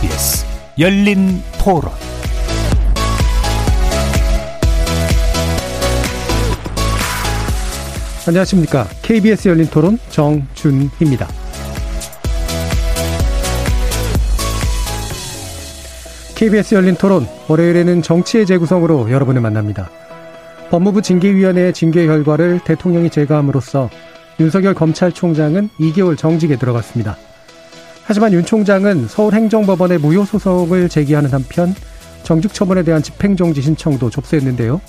KBS 열린 토론 안녕하십니까. KBS 열린 토론 정준희입니다. KBS 열린 토론 월요일에는 정치의 재구성으로 여러분을 만납니다. 법무부 징계위원회의 징계 결과를 대통령이 제거함으로써 윤석열 검찰총장은 2개월 정직에 들어갔습니다. 하지만 윤 총장은 서울행정법원에 무효 소송을 제기하는 한편 정직 처분에 대한 집행정지 신청도 접수했는데요.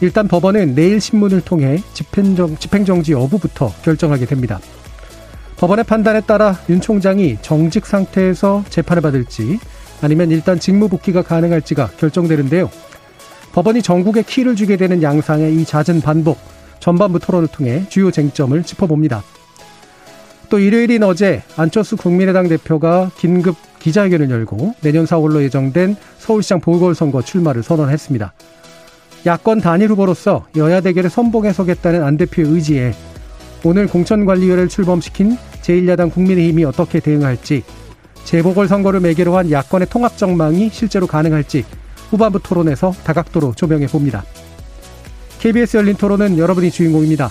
일단 법원은 내일 신문을 통해 집행정, 집행정지 여부부터 결정하게 됩니다. 법원의 판단에 따라 윤 총장이 정직 상태에서 재판을 받을지 아니면 일단 직무 복귀가 가능할지가 결정되는데요. 법원이 전국에 키를 주게 되는 양상의 이 잦은 반복, 전반부 토론을 통해 주요 쟁점을 짚어봅니다. 또 일요일인 어제 안철수 국민의당 대표가 긴급 기자회견을 열고 내년 4월로 예정된 서울시장 보궐선거 출마를 선언했습니다. 야권 단일 후보로서 여야 대결에 선봉해서겠다는 안 대표의 의지에 오늘 공천관리위원회를 출범시킨 제1야당 국민의힘이 어떻게 대응할지 재보궐선거를 매개로 한 야권의 통합 정망이 실제로 가능할지 후반부 토론에서 다각도로 조명해 봅니다. KBS 열린 토론은 여러분이 주인공입니다.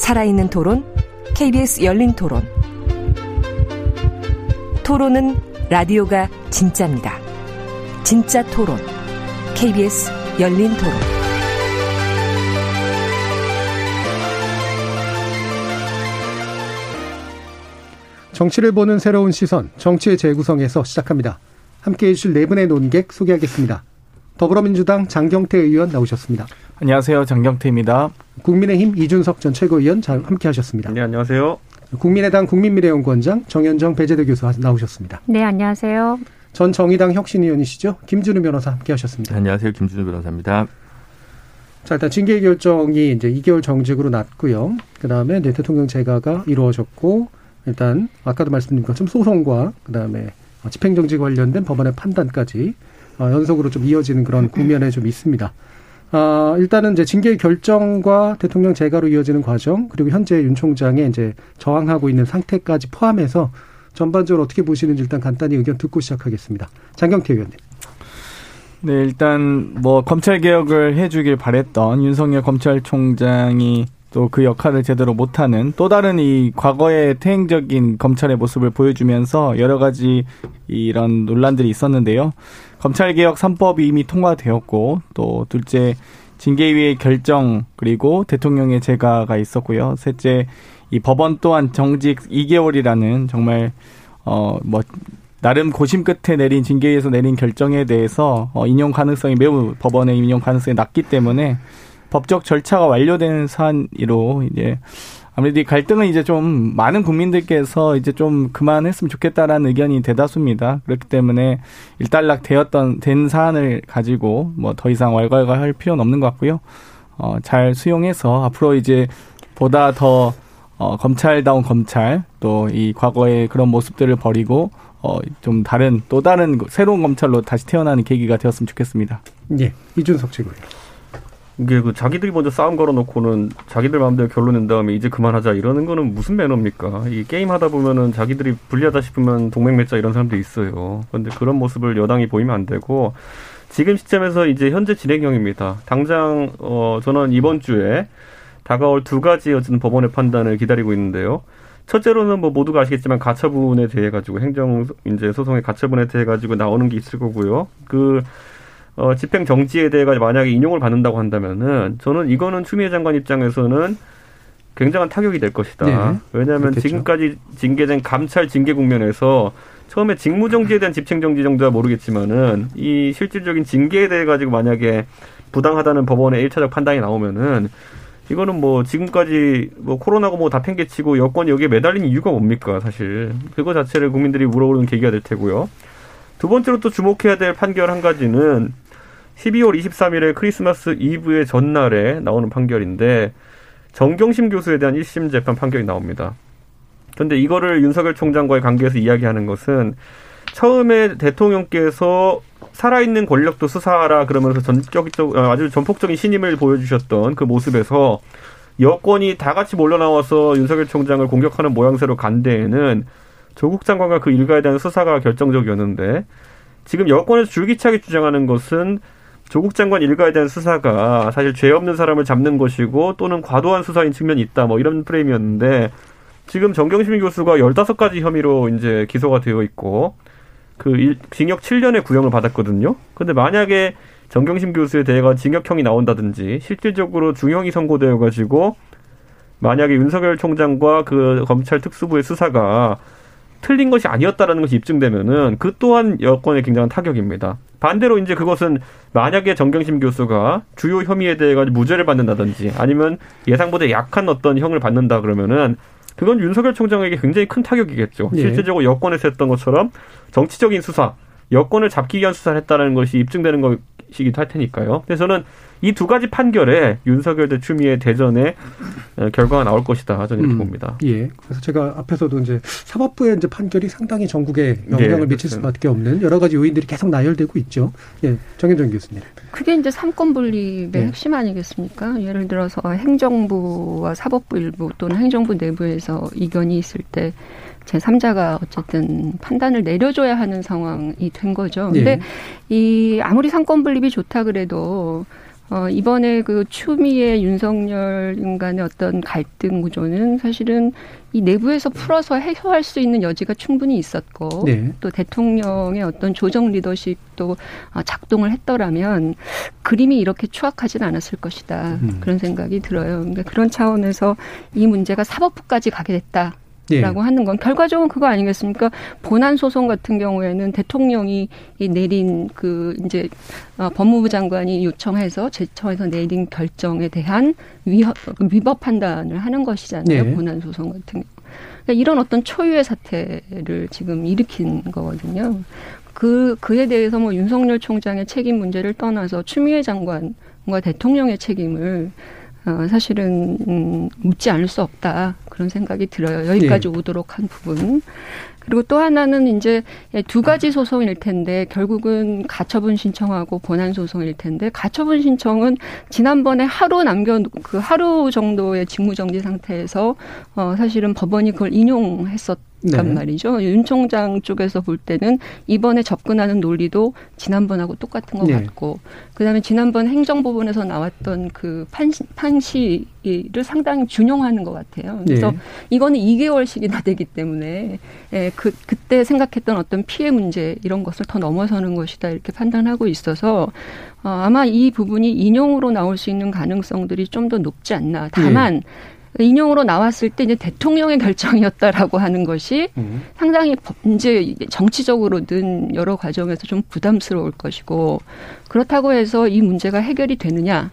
살아있는 토론, KBS 열린 토론. 토론은 라디오가 진짜입니다. 진짜 토론, KBS 열린 토론. 정치를 보는 새로운 시선, 정치의 재구성에서 시작합니다. 함께 해주실 네 분의 논객 소개하겠습니다. 더불어민주당 장경태 의원 나오셨습니다. 안녕하세요. 장경태입니다. 국민의힘 이준석 전 최고위원 함께 하셨습니다. 네, 안녕하세요. 국민의당 국민미래연구원장 정현정 배재대 교수 나오셨습니다. 네, 안녕하세요. 전 정의당 혁신위원이시죠. 김준우 변호사 함께 하셨습니다. 안녕하세요. 김준우 변호사입니다. 자, 일단 징계 결정이 이제 2개월 정직으로 났고요. 그 다음에 대통령 재가가 이루어졌고, 일단 아까도 말씀드린 것처럼 소송과 그 다음에 집행정지 관련된 법원의 판단까지 어, 연속으로 좀 이어지는 그런 국면에 좀 있습니다. 아, 일단은 이제 징계 결정과 대통령 재가로 이어지는 과정, 그리고 현재 윤 총장의 이제 저항하고 있는 상태까지 포함해서 전반적으로 어떻게 보시는지 일단 간단히 의견 듣고 시작하겠습니다. 장경태 의원님. 네, 일단 뭐 검찰 개혁을 해주길 바랬던 윤석열 검찰총장이 또 그 역할을 제대로 못하는 또 다른 이 과거의 퇴행적인 검찰의 모습을 보여주면서 여러 가지 이런 논란들이 있었는데요. 검찰개혁 3법이 이미 통과되었고 또 둘째 징계위의 결정 그리고 대통령의 재가가 있었고요. 셋째 이 법원 또한 정직 2개월이라는 정말 어 뭐 나름 고심 끝에 내린 징계위에서 내린 결정에 대해서 어 인용 가능성이 매우 법원의 인용 가능성이 낮기 때문에 법적 절차가 완료된 사안으로 이제 아무래도 이 갈등은 이제 좀 많은 국민들께서 이제 좀 그만했으면 좋겠다라는 의견이 대다수입니다. 그렇기 때문에 일단락 되었던 된 사안을 가지고 뭐 더 이상 왈가왈가 할 필요는 없는 것 같고요. 어, 잘 수용해서 앞으로 이제 보다 더 어, 검찰다운 검찰 또 이 과거의 그런 모습들을 버리고 어, 좀 다른 또 다른 새로운 검찰로 다시 태어나는 계기가 되었으면 좋겠습니다. 예, 이준석 최고위 이게 그 자기들이 먼저 싸움 걸어놓고는 자기들 마음대로 결론 낸 다음에 이제 그만하자 이러는 거는 무슨 매너입니까? 이 게임 하다 보면은 자기들이 불리하다 싶으면 동맹 맺자 이런 사람도 있어요. 그런데 그런 모습을 여당이 보이면 안 되고 지금 시점에서 이제 현재 진행형입니다. 당장 어 저는 이번 주에 다가올 두 가지 어쨌든 법원의 판단을 기다리고 있는데요. 첫째로는 뭐 모두가 아시겠지만 가처분에 대해 가지고 행정 이제 소송의 가처분에 대해 가지고 나오는 게 있을 거고요. 그 어, 집행 정지에 대해 가지고 만약에 인용을 받는다고 한다면은 저는 이거는 추미애 장관 입장에서는 굉장한 타격이 될 것이다. 네. 왜냐하면 그렇겠죠. 지금까지 징계된 감찰 징계 국면에서 처음에 직무정지에 대한 집행정지 정도야 모르겠지만은 이 실질적인 징계에 대해 가지고 만약에 부당하다는 법원의 일차적 판단이 나오면은 이거는 뭐 지금까지 뭐 코로나고 뭐 다 팽개치고 여권이 여기에 매달린 이유가 뭡니까 사실 그거 자체를 국민들이 물어보는 계기가 될 테고요. 두 번째로 또 주목해야 될 판결 한 가지는 12월 23일에 크리스마스 이브의 전날에 나오는 판결인데 정경심 교수에 대한 1심 재판 판결이 나옵니다. 그런데 이거를 윤석열 총장과의 관계에서 이야기하는 것은 처음에 대통령께서 살아있는 권력도 수사하라 그러면서 전격적 어, 아주 전폭적인 신임을 보여주셨던 그 모습에서 여권이 다 같이 몰려 나와서 윤석열 총장을 공격하는 모양새로 간 데에는 조국 장관과 그 일가에 대한 수사가 결정적이었는데 지금 여권에서 줄기차게 주장하는 것은 조국 장관 일가에 대한 수사가 사실 죄 없는 사람을 잡는 것이고 또는 과도한 수사인 측면이 있다 뭐 이런 프레임이었는데 지금 정경심 교수가 열다섯 가지 혐의로 이제 기소가 되어 있고 그 일, 징역 7년의 구형을 받았거든요. 근데 만약에 정경심 교수에 대해가 징역형이 나온다든지 실질적으로 중형이 선고되어 가지고 만약에 윤석열 총장과 그 검찰 특수부의 수사가 틀린 것이 아니었다라는 것이 입증되면은 그 또한 여권에 굉장한 타격입니다. 반대로 이제 그것은 만약에 정경심 교수가 주요 혐의에 대해 가지고 무죄를 받는다든지 아니면 예상보다 약한 어떤 형을 받는다 그러면은 그건 윤석열 총장에게 굉장히 큰 타격이겠죠. 예. 실질적으로 여권에서 했던 것처럼 정치적인 수사, 여권을 잡기 위한 수사를 했다는 것이 입증되는 것이기도 할 테니까요. 그래서 저는 이 두 가지 판결에 윤석열 대 추미애 대전에 어, 결과가 나올 것이다. 저는 이렇게 음, 봅니다. 예. 그래서 제가 앞에서도 이제 사법부의 이제 판결이 상당히 전국에 영향을 네, 미칠 그렇죠. 수밖에 없는 여러 가지 요인들이 계속 나열되고 있죠. 예. 정현정 교수님. 그게 이제 삼권 분립의 네. 핵심 아니겠습니까? 예를 들어서 행정부와 사법부 일부 또는 행정부 내부에서 이견이 있을 때 제3자가 어쨌든 판단을 내려줘야 하는 상황이 된 거죠. 근데 네. 이 아무리 상권 분립이 좋다 그래도 어, 이번에 그 추미애 윤석열 인간의 어떤 갈등 구조는 사실은 이 내부에서 풀어서 해소할 수 있는 여지가 충분히 있었고 네. 또 대통령의 어떤 조정 리더십도 어, 작동을 했더라면 그림이 이렇게 추악하진 않았을 것이다 음. 그런 생각이 들어요. 그러니까 그런 차원에서 이 문제가 사법부까지 가게 됐다. 라고 예. 하는 건 결과적으로 그거 아니겠습니까? 본안 소송 같은 경우에는 대통령이 내린 그 이제 어, 법무부 장관이 요청해서 제청에서 내린 결정에 대한 위협, 위법 판단을 하는 것이잖아요. 네. 본안 소송 같은 경우. 그러니까 이런 어떤 초유의 사태를 지금 일으킨 거거든요. 그 그에 대해서 뭐 윤석열 총장의 책임 문제를 떠나서 추미애 장관과 대통령의 책임을 어, 사실은 음, 묻지 않을 수 없다 그런 생각이 들어요. 여기까지 네. 오도록 한 부분. 그리고 또 하나는 이제 두 가지 소송일 텐데 결국은 가처분 신청하고 본안 소송일 텐데 가처분 신청은 지난번에 하루 남겨 그 하루 정도의 직무정지 상태에서 어 사실은 법원이 그걸 인용했었 단 네. 말이죠. 윤 총장 쪽에서 볼 때는 이번에 접근하는 논리도 지난번하고 똑같은 것 네. 같고, 그 다음에 지난번 행정부분에서 나왔던 그 판시, 판시를 상당히 준용하는 것 같아요. 그래서 네. 이거는 2개월씩이나 되기 때문에, 예, 그, 그때 생각했던 어떤 피해 문제 이런 것을 더 넘어서는 것이다 이렇게 판단하고 있어서, 어, 아마 이 부분이 인용으로 나올 수 있는 가능성들이 좀 더 높지 않나. 다만, 네. 인용으로 나왔을 때 이제 대통령의 결정이었다라고 하는 것이 음. 상당히 이제 정치적으로든 여러 과정에서 좀 부담스러울 것이고 그렇다고 해서 이 문제가 해결이 되느냐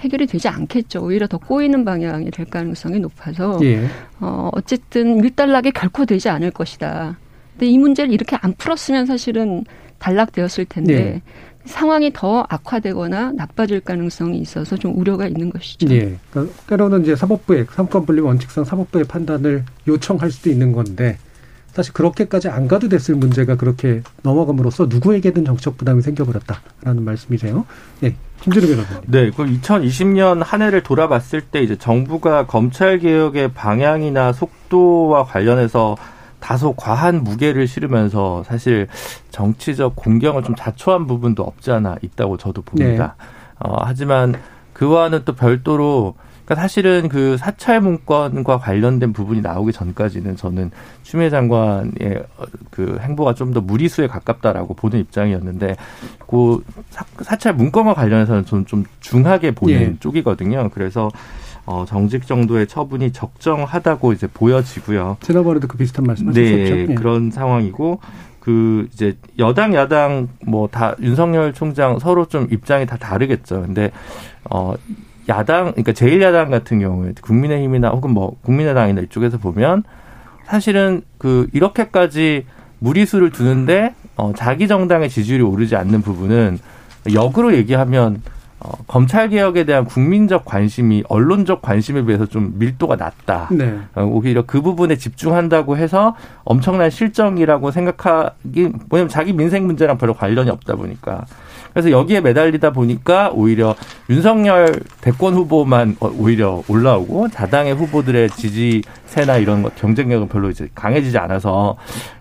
해결이 되지 않겠죠. 오히려 더 꼬이는 방향이 될 가능성이 높아서 예. 어 어쨌든 일단락이 결코 되지 않을 것이다. 근데 이 문제를 이렇게 안 풀었으면 사실은 단락되었을 텐데 네. 상황이 더 악화되거나 나빠질 가능성이 있어서 좀 우려가 있는 것이죠. 예. 그러니까 때로는 이제 사법부의 삼권 분립 원칙상 사법부의 판단을 요청할 수도 있는 건데 사실 그렇게까지 안 가도 됐을 문제가 그렇게 넘어감으로써 누구에게든 정치적 부담이 생겨버렸다라는 말씀이세요. 예. 김준우 변호사님. 네. 그럼 2020년 한 해를 돌아봤을 때 이제 정부가 검찰 개혁의 방향이나 속도와 관련해서 다소 과한 무게를 실으면서 사실 정치적 공경을 좀 자초한 부분도 없지 않아 있다고 저도 봅니다. 네. 어, 하지만 그와는 또 별도로 그러니까 사실은 그 사찰 문건과 관련된 부분이 나오기 전까지는 저는 추미애 장관의 그 행보가 좀 더 무리수에 가깝다라고 보는 입장이었는데 그 사찰 문건과 관련해서는 저는 좀 중하게 보는 예. 쪽이거든요. 그래서 어, 정직 정도의 처분이 적정하다고 이제 보여지고요. 지난번에도 그 비슷한 말씀하셨죠. 네, 예. 그런 상황이고 그 이제 여당 야당 뭐 다 윤석열 총장 서로 좀 입장이 다 다르겠죠. 근데 어 야당 그러니까 제1야당 같은 경우에 국민의힘이나 혹은 뭐 국민의당이나 이쪽에서 보면 사실은 그 이렇게까지 무리수를 두는데 어, 자기 정당의 지지율이 오르지 않는 부분은 역으로 얘기하면 어, 검찰 개혁에 대한 국민적 관심이 언론적 관심에 비해서 좀 밀도가 낮다. 네. 어, 오히려 그 부분에 집중한다고 해서 엄청난 실정이라고 생각하기 뭐냐면 자기 민생 문제랑 별로 관련이 없다 보니까 그래서 여기에 매달리다 보니까 오히려 윤석열 대권 후보만 어, 오히려 올라오고 자당의 후보들의 지지세나 이런 것 경쟁력은 별로 이제 강해지지 않아서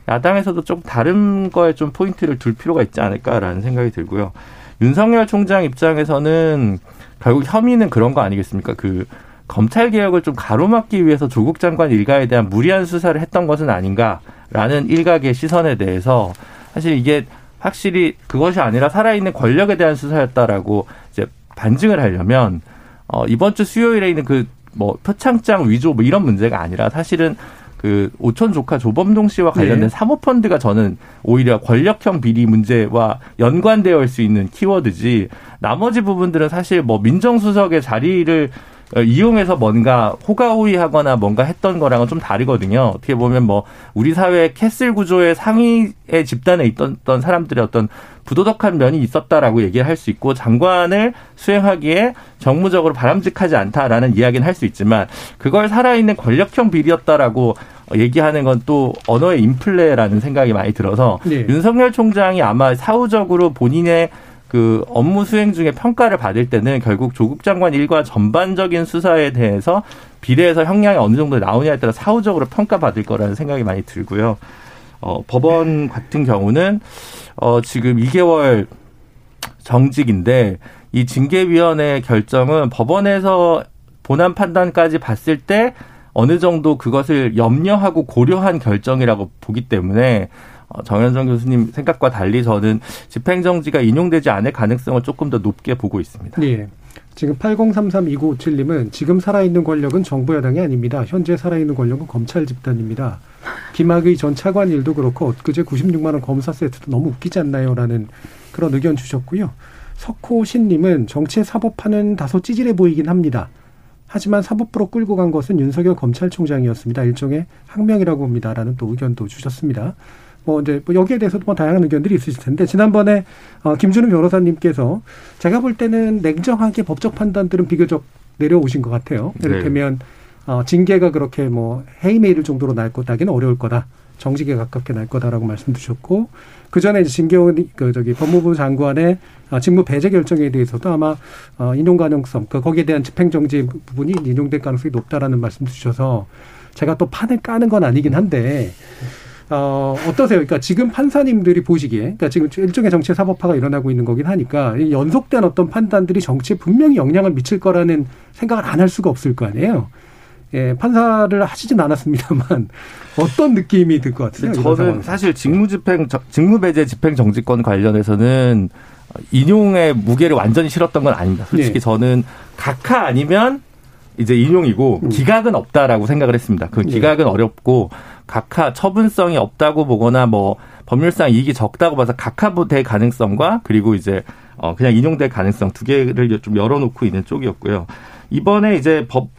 야당에서도 좀 다른 거에 좀 포인트를 둘 필요가 있지 않을까라는 생각이 들고요. 윤석열 총장 입장에서는 결국 혐의는 그런 거 아니겠습니까? 그 검찰 개혁을 좀 가로막기 위해서 조국 장관 일가에 대한 무리한 수사를 했던 것은 아닌가라는 일각의 시선에 대해서 사실 이게 확실히 그것이 아니라 살아있는 권력에 대한 수사였다라고 이제 반증을 하려면 어 이번 주 수요일에 있는 그 뭐 표창장 위조 뭐 이런 문제가 아니라 사실은 그 오촌 조카 조범동 씨와 관련된 네. 사모펀드가 저는 오히려 권력형 비리 문제와 연관되어 올 수 있는 키워드지 나머지 부분들은 사실 뭐 민정수석의 자리를 어, 이용해서 뭔가 호가호위하거나 뭔가 했던 거랑은 좀 다르거든요. 어떻게 보면 뭐 우리 사회 castle 구조의 상위의 집단에 있던 어떤 사람들의 어떤 부도덕한 면이 있었다라고 얘기를 할 수 있고 장관을 수행하기에 정무적으로 바람직하지 않다라는 이야기는 할 수 있지만 그걸 살아있는 권력형 비리였다라고 얘기하는 건 또 언어의 인플레라는 생각이 많이 들어서 네. 윤석열 총장이 아마 사후적으로 본인의 그 업무 수행 중에 평가를 받을 때는 결국 조국 장관 일과 전반적인 수사에 대해서 비례해서 형량이 어느 정도 나오냐에 따라 사후적으로 평가받을 거라는 생각이 많이 들고요. 어, 법원 같은 경우는 어, 지금 2개월 정직인데 이 징계위원회 결정은 법원에서 본안 판단까지 봤을 때 어느 정도 그것을 염려하고 고려한 결정이라고 보기 때문에 어, 정현정 교수님 생각과 달리 저는 집행정지가 인용되지 않을 가능성을 조금 더 높게 보고 있습니다. 예. 지금 80332957님은 지금 살아있는 권력은 정부 여당이 아닙니다. 현재 살아있는 권력은 검찰 집단입니다. 김학의 전 차관 일도 그렇고 엊그제 96만 원 검사 세트도 너무 웃기지 않나요? 라는 그런 의견 주셨고요. 석호신님은 정치의 사법화는 다소 찌질해 보이긴 합니다. 하지만 사법부로 끌고 간 것은 윤석열 검찰총장이었습니다. 일종의 항명이라고 봅니다. 라는 또 의견도 주셨습니다. 뭐 이제 뭐 여기에 대해서도 뭐 다양한 의견들이 있으실 텐데 지난번에 어, 김준우 변호사님께서 제가 볼 때는 냉정하게 법적 판단들은 비교적 내려오신 것 같아요. 이를테면 어, 징계가 그렇게 뭐 해이메일 정도로 날 거다기는 어려울 거다. 정직에 가깝게 날 거다라고 말씀 주셨고 그 전에 이제 진경훈 그 저기 법무부 장관의 어, 직무 배제 결정에 대해서도 아마 어, 인용 가능성 그 거기에 대한 집행 정지 부분이 인용될 가능성이 높다라는 말씀 주셔서 제가 또 판을 까는 건 아니긴 한데 어, 어떠세요? 그러니까 지금 판사님들이 보시기에, 그러니까 지금 일종의 정치 사법화가 일어나고 있는 거긴 하니까 이 연속된 어떤 판단들이 정치에 분명히 영향을 미칠 거라는 생각을 안 할 수가 없을 거 아니에요. 예, 판사를 하시진 않았습니다만 어떤 느낌이 들 것? 이런 저는? 사실 직무집행 직무배제 집행 정지권 관련해서는 인용의 무게를 완전히 실었던 건 아닙니다. 솔직히 네. 저는 각하 아니면 이제 인용이고 음. 기각은 없다라고 생각을 했습니다. 그 네. 기각은 어렵고 각하 처분성이 없다고 보거나 뭐 법률상 이익이 적다고 봐서 각하될 가능성과 그리고 이제 어 그냥 인용될 가능성 두 개를 좀 열어놓고 있는 쪽이었고요. 이번에 이제 법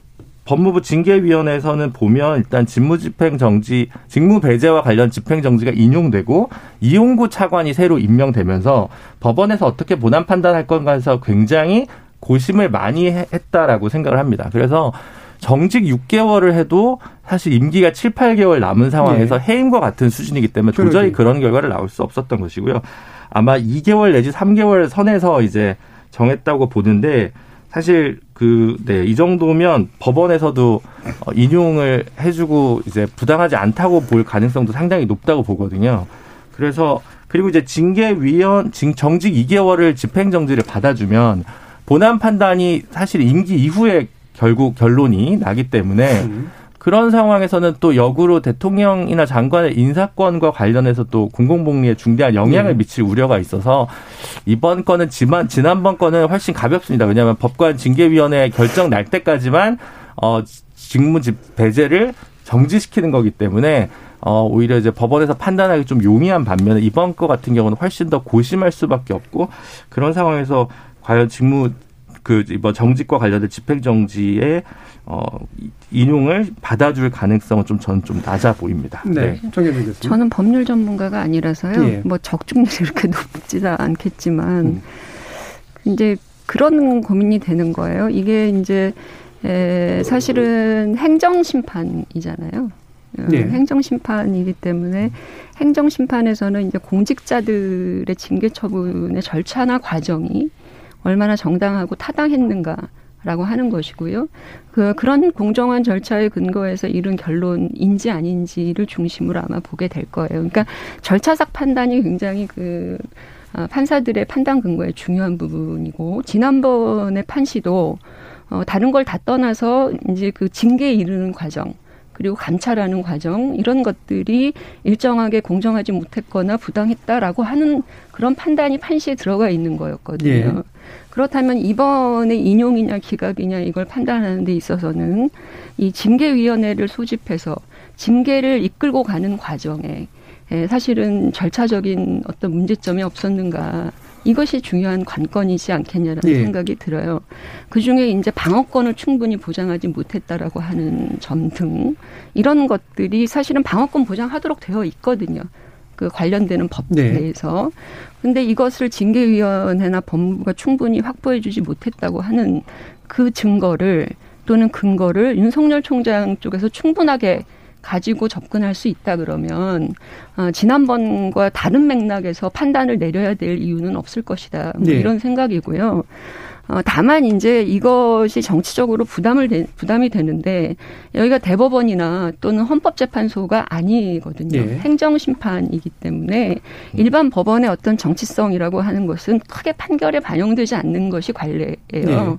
법무부 징계위원회에서는 보면 일단 직무집행정지, 직무배제와 관련 집행정지가 인용되고 이용구 차관이 새로 임명되면서 법원에서 어떻게 본안 판단할 건가에서 굉장히 고심을 많이 해- 했다라고 생각을 합니다. 그래서 정직 6개월을 해도 사실 임기가 7, 8개월 남은 상황에서 해임과 같은 수준이기 때문에 도저히 그러게요. 그런 결과를 나올 수 없었던 것이고요. 아마 2개월 내지 3개월 선에서 이제 정했다고 보는데 사실 그, 네, 이 정도면 법원에서도 어, 인용을 해주고 이제 부당하지 않다고 볼 가능성도 상당히 높다고 보거든요. 그래서 그리고 이제 징계위원, 징, 정직 2개월을 집행정지를 받아주면 본안 판단이 사실 임기 이후에 결국 결론이 나기 때문에 음. 그런 상황에서는 또 역으로 대통령이나 장관의 인사권과 관련해서 또 공공복리에 중대한 영향을 네. 미칠 우려가 있어서 이번 건은 지만 지난번 건은 훨씬 가볍습니다. 왜냐하면 법관 징계위원회 결정 날 때까지만 어 직무 집 배제를 정지시키는 거기 때문에 어 오히려 이제 법원에서 판단하기 좀 용이한 반면에 이번 거 같은 경우는 훨씬 더 고심할 수밖에 없고 그런 상황에서 과연 직무 그 이번 정직과 관련된 집행 정지의 어 인용을 받아줄 가능성은 좀 저는 좀 낮아 보입니다. 네, 네. 저는 법률 전문가가 아니라서요. 예. 뭐 적중률이 이렇게 높지도 않겠지만 음. 이제 그런 고민이 되는 거예요. 이게 이제 에, 사실은 행정 심판이잖아요. 네. 행정 심판이기 때문에 행정 심판에서는 이제 공직자들의 징계 처분의 절차나 과정이 얼마나 정당하고 타당했는가라고 하는 것이고요. 그 그런 공정한 절차에 근거해서 이른 결론인지 아닌지를 중심으로 아마 보게 될 거예요. 그러니까 절차상 판단이 굉장히 그 아, 판사들의 판단 근거에 중요한 부분이고 지난번의 판시도 어, 다른 걸 다 떠나서 이제 그 징계에 이르는 과정 그리고 감찰하는 과정 이런 것들이 일정하게 공정하지 못했거나 부당했다라고 하는 그런 판단이 판시에 들어가 있는 거였거든요. 예. 그렇다면 이번에 인용이냐 기각이냐 이걸 판단하는 데 있어서는 이 징계위원회를 소집해서 징계를 이끌고 가는 과정에 사실은 절차적인 어떤 문제점이 없었는가 이것이 중요한 관건이지 않겠냐라는 예. 생각이 들어요. 그 중에 이제 방어권을 충분히 보장하지 못했다라고 하는 점 등 이런 것들이 사실은 방어권 보장하도록 되어 있거든요. 그 관련되는 법내에서. 네. 근데 이것을 징계위원회나 법무부가 충분히 확보해주지 못했다고 하는 그 증거를 또는 근거를 윤석열 총장 쪽에서 충분하게 가지고 접근할 수 있다 그러면 어, 지난번과 다른 맥락에서 판단을 내려야 될 이유는 없을 것이다. 뭐 네. 이런 생각이고요. 어, 다만 이제 이것이 정치적으로 부담을 되, 부담이 되는데 여기가 대법원이나 또는 헌법재판소가 아니거든요. 네. 행정심판이기 때문에 일반 법원의 어떤 정치성이라고 하는 것은 크게 판결에 반영되지 않는 것이 관례예요. 네.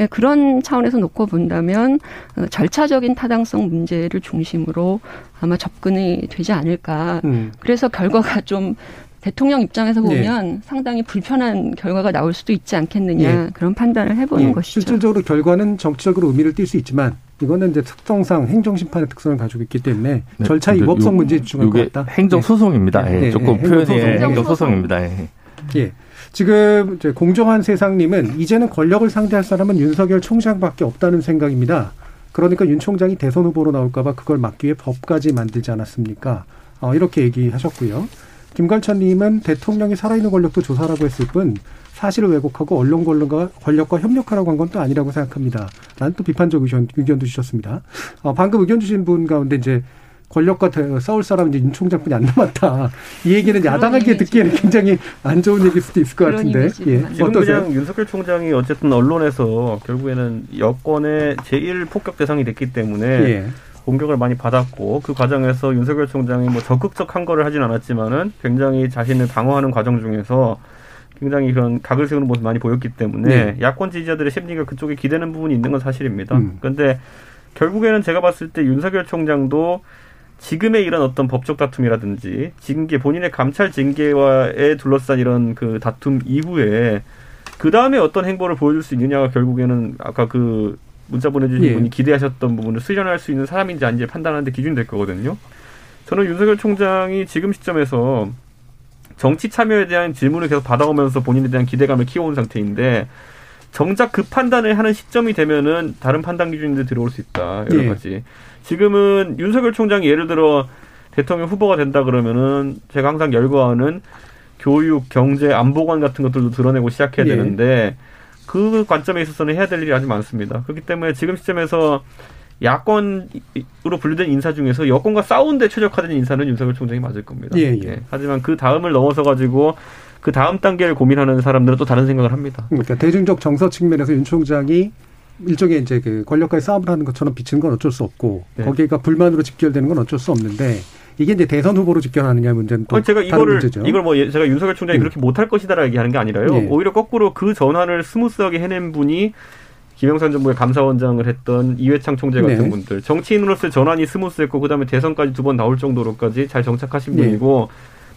예, 그런 차원에서 놓고 본다면 어, 절차적인 타당성 문제를 중심으로 아마 접근이 되지 않을까. 음. 그래서 결과가 좀 대통령 입장에서 네. 보면 네. 상당히 불편한 결과가 나올 수도 있지 않겠느냐 네. 그런 판단을 해보는 네. 것이죠. 실질적으로 결과는 정치적으로 의미를 띌 수 있지만 이거는 이제 특성상 행정심판의 특성을 가지고 있기 때문에 네. 절차 위법성 문제에 집중할 것 같다. 행정소송입니다. 예. 예. 조금 표현이 행정소송입니다. 예. 예. 지금 이제 공정한 세상님은 이제는 권력을 상대할 사람은 윤석열 총장밖에 없다는 생각입니다. 그러니까 윤 총장이 대선 후보로 나올까봐 그걸 막기 위해 법까지 만들지 않았습니까? 어, 이렇게 얘기하셨고요. 김관천님은 대통령이 살아있는 권력도 조사라고 했을 뿐 사실을 왜곡하고 언론 권력과, 권력과 협력하라고 한 건 또 아니라고 생각합니다. 라는 또 비판적 의견, 의견도 주셨습니다. 어, 방금 의견 주신 분 가운데 이제 권력과 싸울 사람은 이제 윤 총장뿐이 안 남았다. 이 얘기는 야당에게 듣기에는 굉장히 안 좋은 얘기일 수도 있을 것 같은데. 예. 지금 그냥 윤석열 총장이 어쨌든 언론에서 결국에는 여권의 제일 폭격 대상이 됐기 때문에 예. 공격을 많이 받았고 그 과정에서 윤석열 총장이 뭐 적극적 한 거를 하진 않았지만은 굉장히 자신을 방어하는 과정 중에서 굉장히 그런 각을 세우는 모습 많이 보였기 때문에 네. 야권 지지자들의 심리가 그쪽에 기대는 부분이 있는 건 사실입니다. 음. 그런데 결국에는 제가 봤을 때 윤석열 총장도 지금의 이런 어떤 법적 다툼이라든지 징계 본인의 감찰 징계와에 둘러싼 이런 그 다툼 이후에 그 다음에 어떤 행보를 보여줄 수 있느냐가 결국에는 아까 그 문자 보내주신 예. 분이 기대하셨던 부분을 수련할 수 있는 사람인지 아닌지 판단하는데 기준이 될 거거든요. 저는 윤석열 총장이 지금 시점에서 정치 참여에 대한 질문을 계속 받아오면서 본인에 대한 기대감을 키워온 상태인데 정작 그 판단을 하는 시점이 되면은 다른 판단 기준인데 들어올 수 있다 여러 예. 가지. 지금은 윤석열 총장이 예를 들어 대통령 후보가 된다 그러면은 제가 항상 열거하는 교육, 경제, 안보관 같은 것들도 드러내고 시작해야 예. 되는데 그 관점에 있어서는 해야 될 일이 아주 많습니다. 그렇기 때문에 지금 시점에서 야권으로 분류된 인사 중에서 여권과 싸우는데 최적화된 인사는 윤석열 총장이 맞을 겁니다. 예, 예. 예. 하지만 그 다음을 넘어서 가지고 그 다음 단계를 고민하는 사람들은 또 다른 생각을 합니다. 그러니까 대중적 정서 측면에서 윤 총장이 일종의 이제 그 권력과의 싸움을 하는 것처럼 비치는 건 어쩔 수 없고 네. 거기가 불만으로 직결되는 건 어쩔 수 없는데 이게 이제 대선 후보로 직결하느냐 문제는 또 제가 이거를 문제죠. 이걸 뭐 예, 제가 윤석열 총장이 음. 그렇게 못할 것이다라 얘기하는 게 아니라요. 네. 오히려 거꾸로 그 전환을 smooth하게 해낸 분이 김영삼 정부의 감사원장을 했던 이회창 총재 같은 네. 분들 정치인으로서의 전환이 smooth했고 그다음에 대선까지 두 번 나올 정도로까지 잘 정착하신 네. 분이고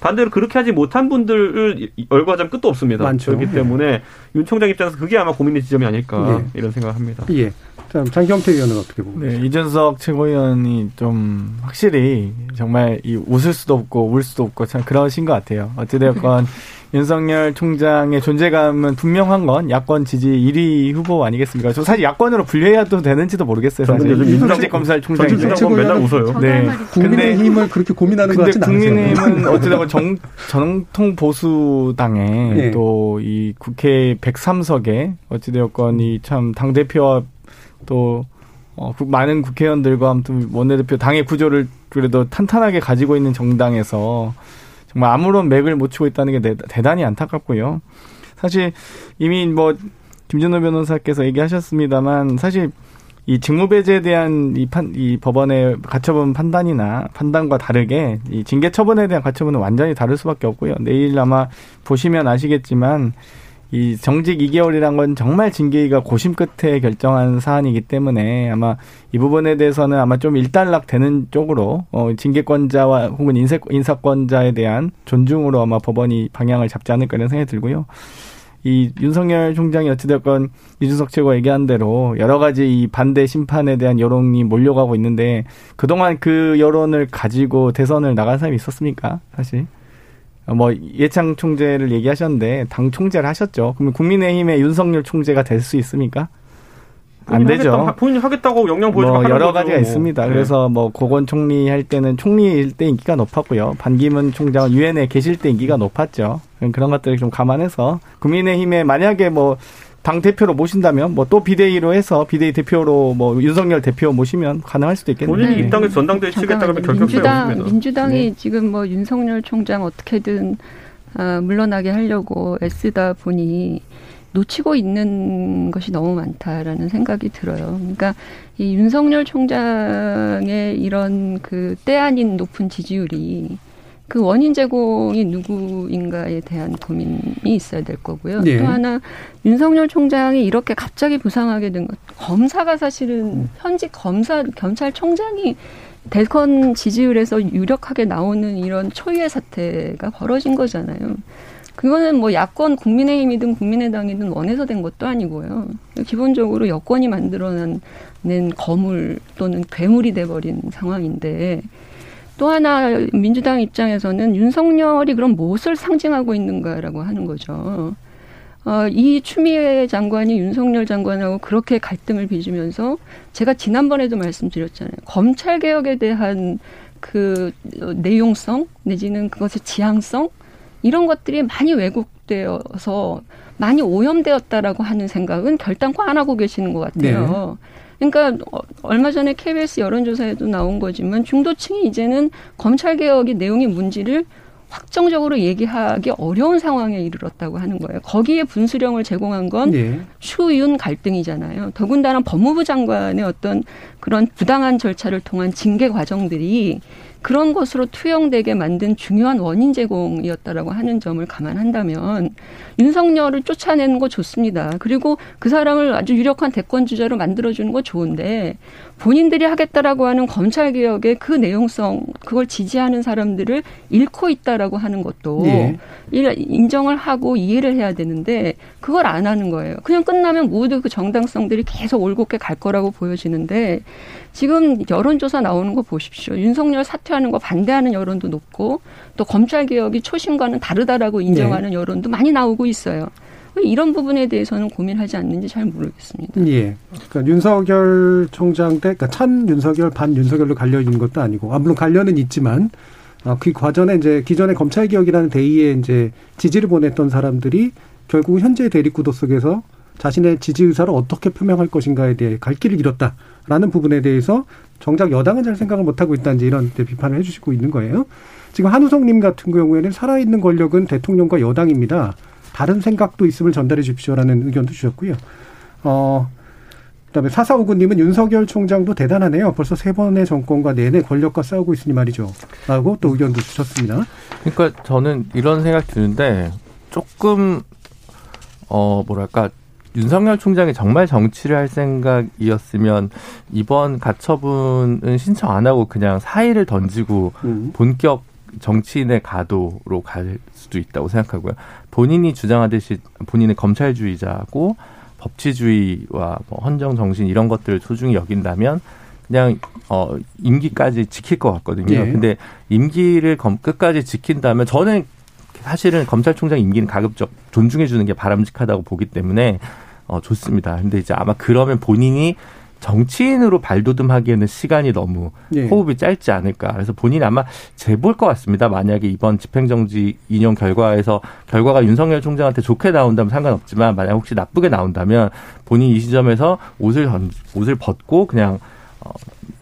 반대로 그렇게 하지 못한 분들을 열거하자면 끝도 없습니다. 많죠. 그렇기 네. 때문에 윤 총장 입장에서 그게 아마 고민의 지점이 아닐까 네. 이런 생각을 합니다. 예. 자, 장경태 의원은 어떻게 보고 네, 이준석 최고위원이 좀 확실히 정말 이 웃을 수도 없고 울 수도 없고 참 그러신 것 같아요. 어찌되었건 윤석열 총장의 존재감은 분명한 건 야권 지지 1위 후보 아니겠습니까? 저 사실 야권으로 분류해야도 되는지도 모르겠어요. 사실 윤석열 검찰 총장이 맨날 웃어요. 네. 국민의힘을 그렇게 고민하는 것 근데 않으세요? 국민의힘은 어찌되건 정, 정통 보수당에 네. 또이 국회 103석에 어찌되었건 이 참 당 대표와 또 어, 국- 많은 국회의원들과 아무튼 원내대표 당의 구조를 그래도 탄탄하게 가지고 있는 정당에서 정말 아무런 맥을 못 치고 있다는 게 대- 대단히 안타깝고요. 사실 이미 뭐 김준호 변호사께서 얘기하셨습니다만 사실 이 직무배제에 대한 이 판, 이 법원의 가처분 판단이나 판단과 다르게 이 징계 처분에 대한 가처분은 완전히 다를 수밖에 없고요. 내일 아마 보시면 아시겠지만 이 정직 2개월이란 건 정말 징계위가 고심 끝에 결정한 사안이기 때문에 아마 이 부분에 대해서는 아마 좀 일단락 되는 쪽으로 어 징계권자와 혹은 인사, 인사권자에 대한 존중으로 아마 법원이 방향을 잡지 않을까 이런 생각이 들고요. 이 윤석열 총장이 어찌됐건 이준석 최고가 얘기한 대로 여러 가지 이 반대 심판에 대한 여론이 몰려가고 있는데 그동안 그 여론을 가지고 대선을 나간 사람이 있었습니까? 사실. 어, 뭐 예창 총재를 얘기하셨는데 당 총재를 하셨죠. 그러면 국민의힘의 윤석열 총재가 될 수 있습니까? 안 되죠. 하겠다, 본인이 하겠다고 영향 보여주고 뭐 여러. 가지가 있습니다. 네. 그래서 뭐 고건 총리 할 때는 총리일 때 인기가 높았고요. 반기문 총장은 유엔에 계실 때 인기가 높았죠. 그런 것들을 좀 감안해서 국민의힘에 만약에 뭐 당 대표로 모신다면 뭐 또 비대위로 해서 비대위 대표로 뭐 윤석열 대표 모시면 가능할 수도 있겠네요. 본인이 네. 입당해서 전당대회 치겠다 그러면 잠깐만요. 결격사유 민주당. 민주당이 네. 지금 뭐 윤석열 총장 어떻게든 아, 물러나게 하려고 애쓰다 보니 놓치고 있는 것이 너무 많다라는 생각이 들어요. 그러니까 이 윤석열 총장의 이런 그 때 아닌 높은 지지율이 그 원인 제공이 누구인가에 대한 고민이 있어야 될 거고요. 네. 또 하나 윤석열 총장이 이렇게 갑자기 부상하게 된 것, 검사가 음. 사실은 현직 검사 검찰총장이 대선 지지율에서 유력하게 나오는 이런 초유의 사태가 벌어진 거잖아요. 그거는 뭐 야권 국민의힘이든 국민의당이든 원해서 된 것도 아니고요. 기본적으로 여권이 만들어낸 거물 또는 괴물이 돼버린 상황인데 또 하나 민주당 입장에서는 윤석열이 그럼 무엇을 상징하고 있는가라고 하는 거죠. 어, 이 추미애 장관이 윤석열 장관하고 그렇게 갈등을 빚으면서 제가 지난번에도 말씀드렸잖아요. 검찰 개혁에 대한 그 어, 내용성 내지는 그것의 지향성 이런 것들이 많이 왜곡되어서 많이 오염되었다라고 하는 생각은 결단코 안 하고 계시는 것 같아요. 그러니까 어, 얼마 전에 KBS 여론조사에도 나온 거지만 중도층이 이제는 검찰 개혁의 내용이 뭔지를 확정적으로 얘기하기 어려운 상황에 이르렀다고 하는 거예요. 거기에 분수령을 제공한 건 예. 추윤 갈등이잖아요. 더군다나 법무부 장관의 어떤 그런 부당한 절차를 통한 징계 과정들이 그런 것으로 투영되게 만든 중요한 원인 제공이었다라고 하는 점을 감안한다면 윤석열을 쫓아내는 거 좋습니다. 그리고 그 사람을 아주 유력한 대권 주자로 만들어주는 거 좋은데 본인들이 하겠다라고 하는 검찰 개혁의 그 내용성 그걸 지지하는 사람들을 잃고 있다라고 하는 것도 예. 일- 인정을 하고 이해를 해야 되는데 그걸 안 하는 거예요. 그냥 끝나면 모두 그 정당성들이 계속 올곧게 갈 거라고 보여지는데 지금 여론조사 나오는 거 보십시오. 윤석열 사퇴하는 거 반대하는 여론도 높고 또 검찰 개혁이 초심과는 다르다라고 인정하는 여론도 많이 나오고 있어요. 왜 이런 부분에 대해서는 고민하지 않는지 잘 모르겠습니다. 예. 그러니까 윤석열 총장 때, 그러니까 찬 윤석열, 반 윤석열로 갈려 있는 것도 아니고, 아, 물론 관련은 있지만, 아, 그 과정에 이제 기존의 검찰개혁이라는 대의에 이제 지지를 보냈던 사람들이 결국 현재 대립구도 속에서 자신의 지지 의사를 어떻게 표명할 것인가에 대해 갈 길을 잃었다라는 부분에 대해서 정작 여당은 잘 생각을 못하고 있다는 이런 비판을 해주시고 있는 거예요. 지금 한우성님 같은 경우에는 살아있는 권력은 대통령과 여당입니다. 다른 생각도 있음을 전달해 주십시오라는 의견도 주셨고요. 어, 그다음에 사사오구님은 윤석열 총장도 대단하네요. 벌써 세 번의 정권과 내내 권력과 싸우고 있으니 말이죠. 라고 또 의견도 주셨습니다. 그러니까 저는 이런 생각 드는데 조금 어 뭐랄까 윤석열 총장이 정말 정치를 할 생각이었으면 이번 가처분은 신청 안 하고 그냥 사의를 던지고 음. 본격 정치인의 가도로 갈 수도 있다고 생각하고요. 본인이 주장하듯이 본인의 검찰주의자고 법치주의와 뭐 헌정 정신 이런 것들을 소중히 여긴다면 그냥 어 임기까지 지킬 것 같거든요. 예. 근데 임기를 검- 끝까지 지킨다면 저는 사실은 검찰총장 임기는 가급적 존중해 주는 게 바람직하다고 보기 때문에 어 좋습니다. 근데 이제 아마 그러면 본인이 정치인으로 발돋움하기에는 시간이 너무 예. 호흡이 짧지 않을까. 그래서 본인이 아마 제볼 것 같습니다. 만약에 이번 집행정지 인용 결과에서 결과가 윤석열 총장한테 좋게 나온다면 상관없지만 만약 혹시 나쁘게 나온다면 본인이 이 시점에서 옷을 던- 옷을 벗고 그냥 어,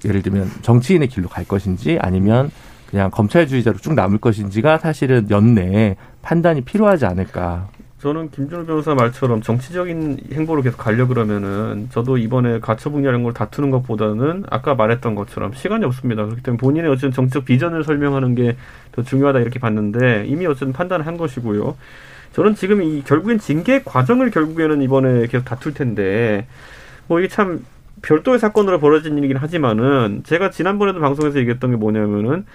예를 들면 정치인의 길로 갈 것인지 아니면 그냥 검찰주의자로 쭉 남을 것인지가 사실은 연내에 판단이 필요하지 않을까. 저는 김준호 변호사 말처럼 정치적인 행보로 계속 가려 그러면은 저도 이번에 가처분이라는 걸 다투는 것보다는 아까 말했던 것처럼 시간이 없습니다. 그렇기 때문에 본인의 어쨌든 정치적 비전을 설명하는 게 더 중요하다 이렇게 봤는데 이미 어쨌든 판단을 한 것이고요. 저는 지금 이 결국엔 징계 과정을 결국에는 이번에 계속 다툴 텐데 뭐 이게 참 별도의 사건으로 벌어진 일이긴 하지만은 제가 지난번에도 방송에서 얘기했던 게 뭐냐면은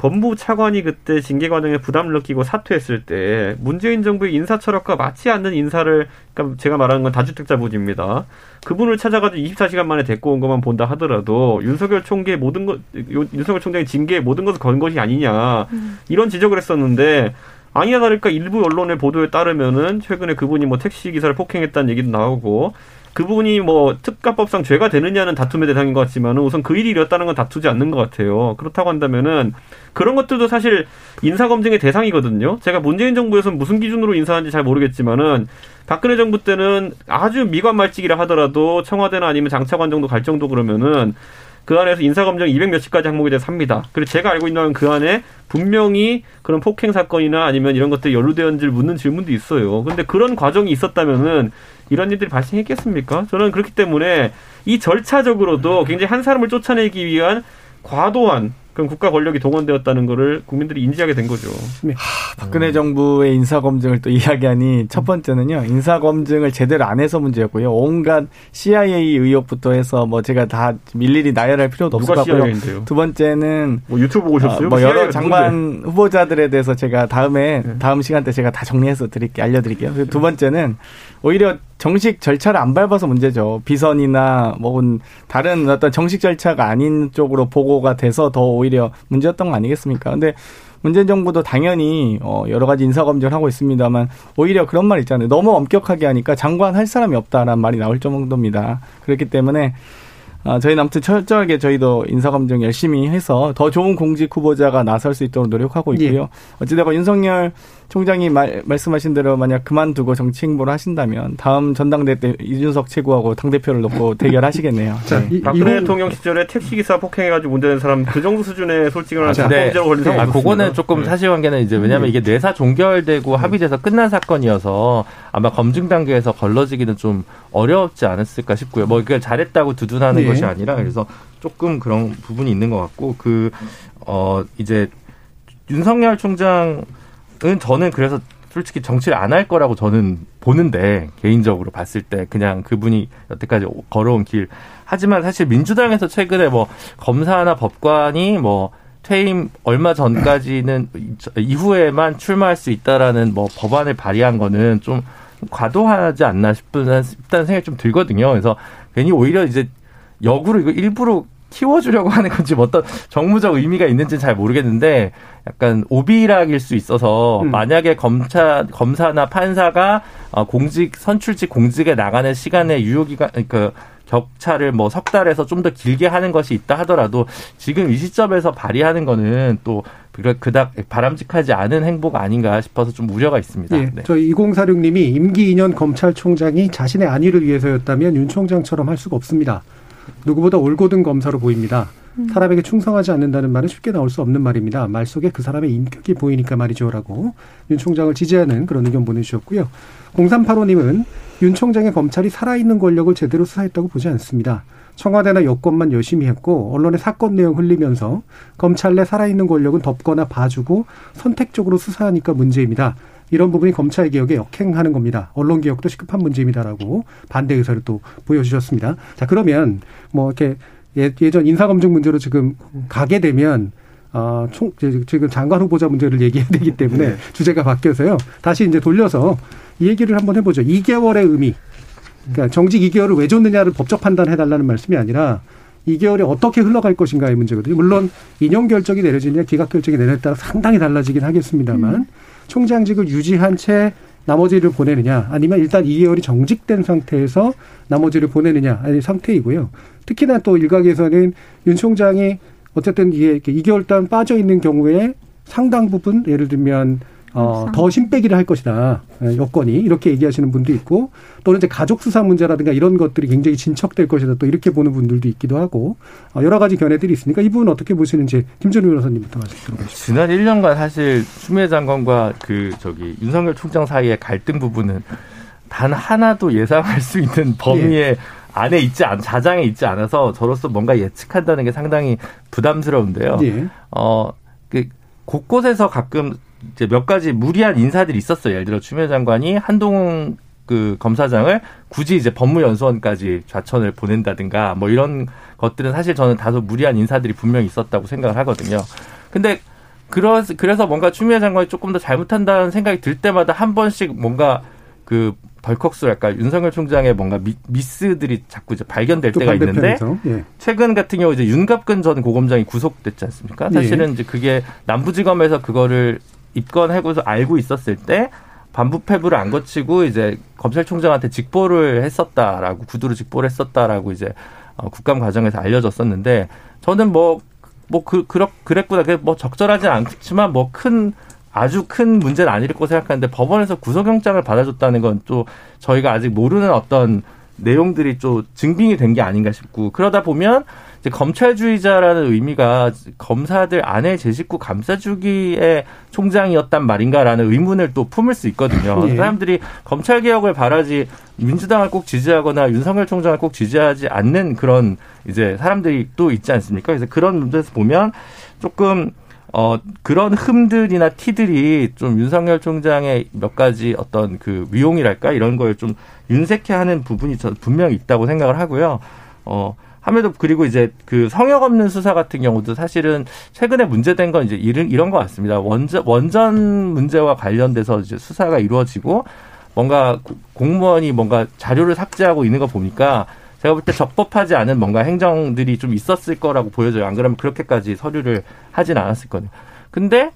법무부 차관이 그때 징계 과정에 부담을 느끼고 사퇴했을 때 문재인 정부의 인사 철학과 맞지 않는 인사를 그러니까 제가 말하는 건 다주택자 부지입니다. 그분을 찾아가지고 24시간 만에 데리고 온 것만 본다 하더라도 윤석열 총계 모든 것 요- 윤석열 총장이 징계에 모든 것을 건 것이 아니냐 이런 지적을 했었는데 아니야 다를까 일부 언론의 보도에 따르면은 최근에 그분이 뭐 택시 기사를 폭행했다는 얘기도 나오고 그분이 뭐 특가법상 죄가 되느냐는 다툼의 대상인 것 같지만은 우선 그 일이 일었다는 건 다투지 않는 것 같아요. 그렇다고 한다면은 그런 것들도 사실 인사 검증의 대상이거든요. 제가 문재인 정부에서는 무슨 기준으로 인사하는지 잘 모르겠지만은 박근혜 정부 때는 아주 미관말직이라 하더라도 청와대나 아니면 장차관 정도 갈 정도 그러면은 그 안에서 인사검증 200 몇십 가지 항목에 대해서 합니다. 그리고 제가 알고 있는 건그 안에 분명히 그런 폭행 사건이나 아니면 이런 것들이 연루되었는지를 묻는 질문도 있어요. 근데 그런 과정이 있었다면은 이런 일들이 발생했겠습니까? 저는 그렇기 때문에 이 절차적으로도 굉장히 한 사람을 쫓아내기 위한 과도한 그런 국가 권력이 동원되었다는 거를 국민들이 인지하게 된 거죠. 박근혜 정부의 인사 검증을 또 이야기하니 첫 번째는요 인사 검증을 제대로 안 해서 문제였고요 온갖 CIA 의혹부터 해서 뭐 제가 다 일일이 나열할 필요도 없을 것 같고요 CIA인데요? 두 번째는 뭐 유튜브 보고 오셨어요? 어, 뭐 여러 누군데? 장관 후보자들에 대해서 제가 다음에 네. 다음 시간 때 제가 다 정리해서 드릴게 알려드릴게요. 두 번째는 오히려 정식 절차를 안 밟아서 문제죠. 비선이나 뭐 다른 어떤 정식 절차가 아닌 쪽으로 보고가 돼서 더 오히려 문제였던 거 아니겠습니까? 근데 문재인 정부도 당연히 어 여러 가지 인사 검증을 하고 있습니다만 오히려 그런 말 있잖아요. 너무 엄격하게 하니까 장관 할 사람이 없다라는 말이 나올 정도입니다. 그렇기 때문에 아, 저희는 아무튼 철저하게 저희도 인사검증 열심히 해서 더 좋은 공직 후보자가 나설 수 있도록 노력하고 있고요. 어찌되건 윤석열 총장이 말, 말씀하신 대로 만약 그만두고 정치 행보를 하신다면 다음 전당대 때 이준석 최고하고 당대표를 놓고 대결하시겠네요. 자, 네. 이, 박근혜 대통령 시절에 택시기사 폭행해가지고 문제된 사람 그 정도 수준의 솔직히 말하면 자, 자범죄로 걸린 사람 아. 그거는 조금 네. 사실관계는 이제 왜냐하면 이게 내사 종결되고 합의돼서 끝난 사건이어서 아마 검증 단계에서 걸러지기는 좀 어렵지 않았을까 싶고요. 뭐 그걸 잘했다고 두둔하는 네. 것이 아니라 그래서 조금 그런 부분이 있는 것 같고 그 어 이제 윤석열 총장은 저는 그래서 솔직히 정치를 안 할 거라고 저는 보는데 개인적으로 봤을 때 그냥 그분이 여태까지 걸어온 길 하지만 사실 민주당에서 최근에 뭐 검사나 법관이 뭐 퇴임 얼마 전까지는 이후에만 출마할 수 있다라는 뭐 법안을 발의한 거는 좀 과도하지 않나 싶은 싶다는 생각이 좀 들거든요. 그래서 괜히 오히려 이제 역으로 이거 일부러 키워주려고 하는 건지 뭐 어떤 정무적 의미가 있는지는 잘 모르겠는데 약간 오비락일 수 있어서 음. 만약에 검사 검사나 판사가 어, 공직 선출직 공직에 나가는 시간의 유효기간 그 격차를 뭐 석 달에서 좀 더 길게 하는 것이 있다 하더라도 지금 이 시점에서 발의하는 거는 또 그- 그닥 바람직하지 않은 행보가 아닌가 싶어서 좀 우려가 있습니다. 예, 네. 저희 2046님이 임기 2년 검찰총장이 자신의 안위를 위해서였다면 윤 총장처럼 할 수가 없습니다. 누구보다 올곧은 검사로 보입니다. 사람에게 충성하지 않는다는 말은 쉽게 나올 수 없는 말입니다. 말 속에 그 사람의 인격이 보이니까 말이죠라고 윤 총장을 지지하는 그런 의견 보내주셨고요. 0385님은 윤 총장의 검찰이 살아있는 권력을 제대로 수사했다고 보지 않습니다. 청와대나 여권만 열심히 했고 언론의 사건 내용 흘리면서 검찰 내 살아있는 권력은 덮거나 봐주고 선택적으로 수사하니까 문제입니다. 이런 부분이 검찰 개혁에 역행하는 겁니다. 언론 개혁도 시급한 문제입니다라고 반대 의사를 또 보여주셨습니다. 자 그러면 뭐 이렇게 예- 예전 인사검증 문제로 지금 가게 되면 어, 총, 지금 장관 후보자 문제를 얘기해야 되기 때문에 주제가 바뀌어서요. 다시 이제 돌려서 이 얘기를 한번 해보죠. 2개월의 의미. 그러니까 정직 2개월을 왜 줬느냐를 법적 판단해달라는 말씀이 아니라 2개월이 어떻게 흘러갈 것인가의 문제거든요. 물론 인용 결정이 내려지냐 기각 결정이 내려에 따라 상당히 달라지긴 하겠습니다만 음. 총장직을 유지한 채 나머지를 보내느냐 아니면 일단 2개월이 정직된 상태에서 나머지를 보내느냐 아니 상태이고요. 특히나 또 일각에서는 윤 총장이 어쨌든 이게 2개월 동안 빠져 있는 경우에 상당 부분 예를 들면 어, 더 힘빼기를 할 것이다. 예, 여건이 이렇게 얘기하시는 분도 있고 또는 이제 가족 수사 문제라든가 이런 것들이 굉장히 진척될 것이다. 또 이렇게 보는 분들도 있기도 하고 어, 여러 가지 견해들이 있으니까 이 부분 어떻게 보시는지 김준우 변호사님부터 말씀 들어보시죠. 지난 1년간 사실 추미애 장관과 그 저기 윤석열 총장 사이의 갈등 부분은 단 하나도 예상할 수 있는 범위에 네. 안에 있지 않, 자장에 있지 않아서 저로서 뭔가 예측한다는 게 상당히 부담스러운데요. 네. 어, 그 곳곳에서 가끔 이제 몇 가지 무리한 인사들이 있었어요. 예를 들어 추미애 장관이 한동훈 그 검사장을 굳이 이제 법무연수원까지 좌천을 보낸다든가 뭐 이런 것들은 사실 저는 다소 무리한 인사들이 분명히 있었다고 생각을 하거든요. 근데 그래서 뭔가 추미애 장관이 조금 더 잘못한다는 생각이 들 때마다 한 번씩 뭔가 그 덜컥스랄까 윤석열 총장의 뭔가 미, 미스들이 자꾸 이제 발견될 때가 있는데 예. 최근 같은 경우 이제 윤갑근 전 고검장이 구속됐지 않습니까? 사실은 예. 이제 그게 남부지검에서 그거를 입건하고서 알고 있었을 때 반부패부를 안 거치고 이제 검찰총장한테 직보를 했었다라고 구두로 직보를 했었다라고 이제 어, 국감 과정에서 알려졌었는데 저는 뭐 뭐그 그렇 그랬구나. 그뭐 적절하지 않지만 뭐큰 아주 큰 문제는 아닐 거고 생각하는데 법원에서 구속영장을 받아줬다는 건 또 저희가 아직 모르는 어떤 내용들이 좀 증빙이 된 게 아닌가 싶고 그러다 보면 이제 검찰주의자라는 의미가 검사들 안에 제 식구 감싸주기의 총장이었단 말인가라는 의문을 또 품을 수 있거든요. 네. 사람들이 검찰 개혁을 바라지 민주당을 꼭 지지하거나 윤석열 총장을 꼭 지지하지 않는 그런 이제 사람들이 또 있지 않습니까? 그래서 그런 문제에서 보면 조금 어, 그런 흠들이나 티들이 좀 윤석열 총장의 몇 가지 어떤 그 위용이랄까 이런 걸 좀 윤색해 하는 부분이 저 분명히 있다고 생각을 하고요. 어, 함에도 그리고 이제 그 성역 없는 수사 같은 경우도 사실은 최근에 문제된 건 이제 이런 이런 것 같습니다. 원전 원전 문제와 관련돼서 이제 수사가 이루어지고 뭔가 공무원이 뭔가 자료를 삭제하고 있는 거 보니까 제가 볼 때 적법하지 않은 뭔가 행정들이 좀 있었을 거라고 보여져요. 안 그러면 그렇게까지 서류를 하진 않았을 거예요. 근데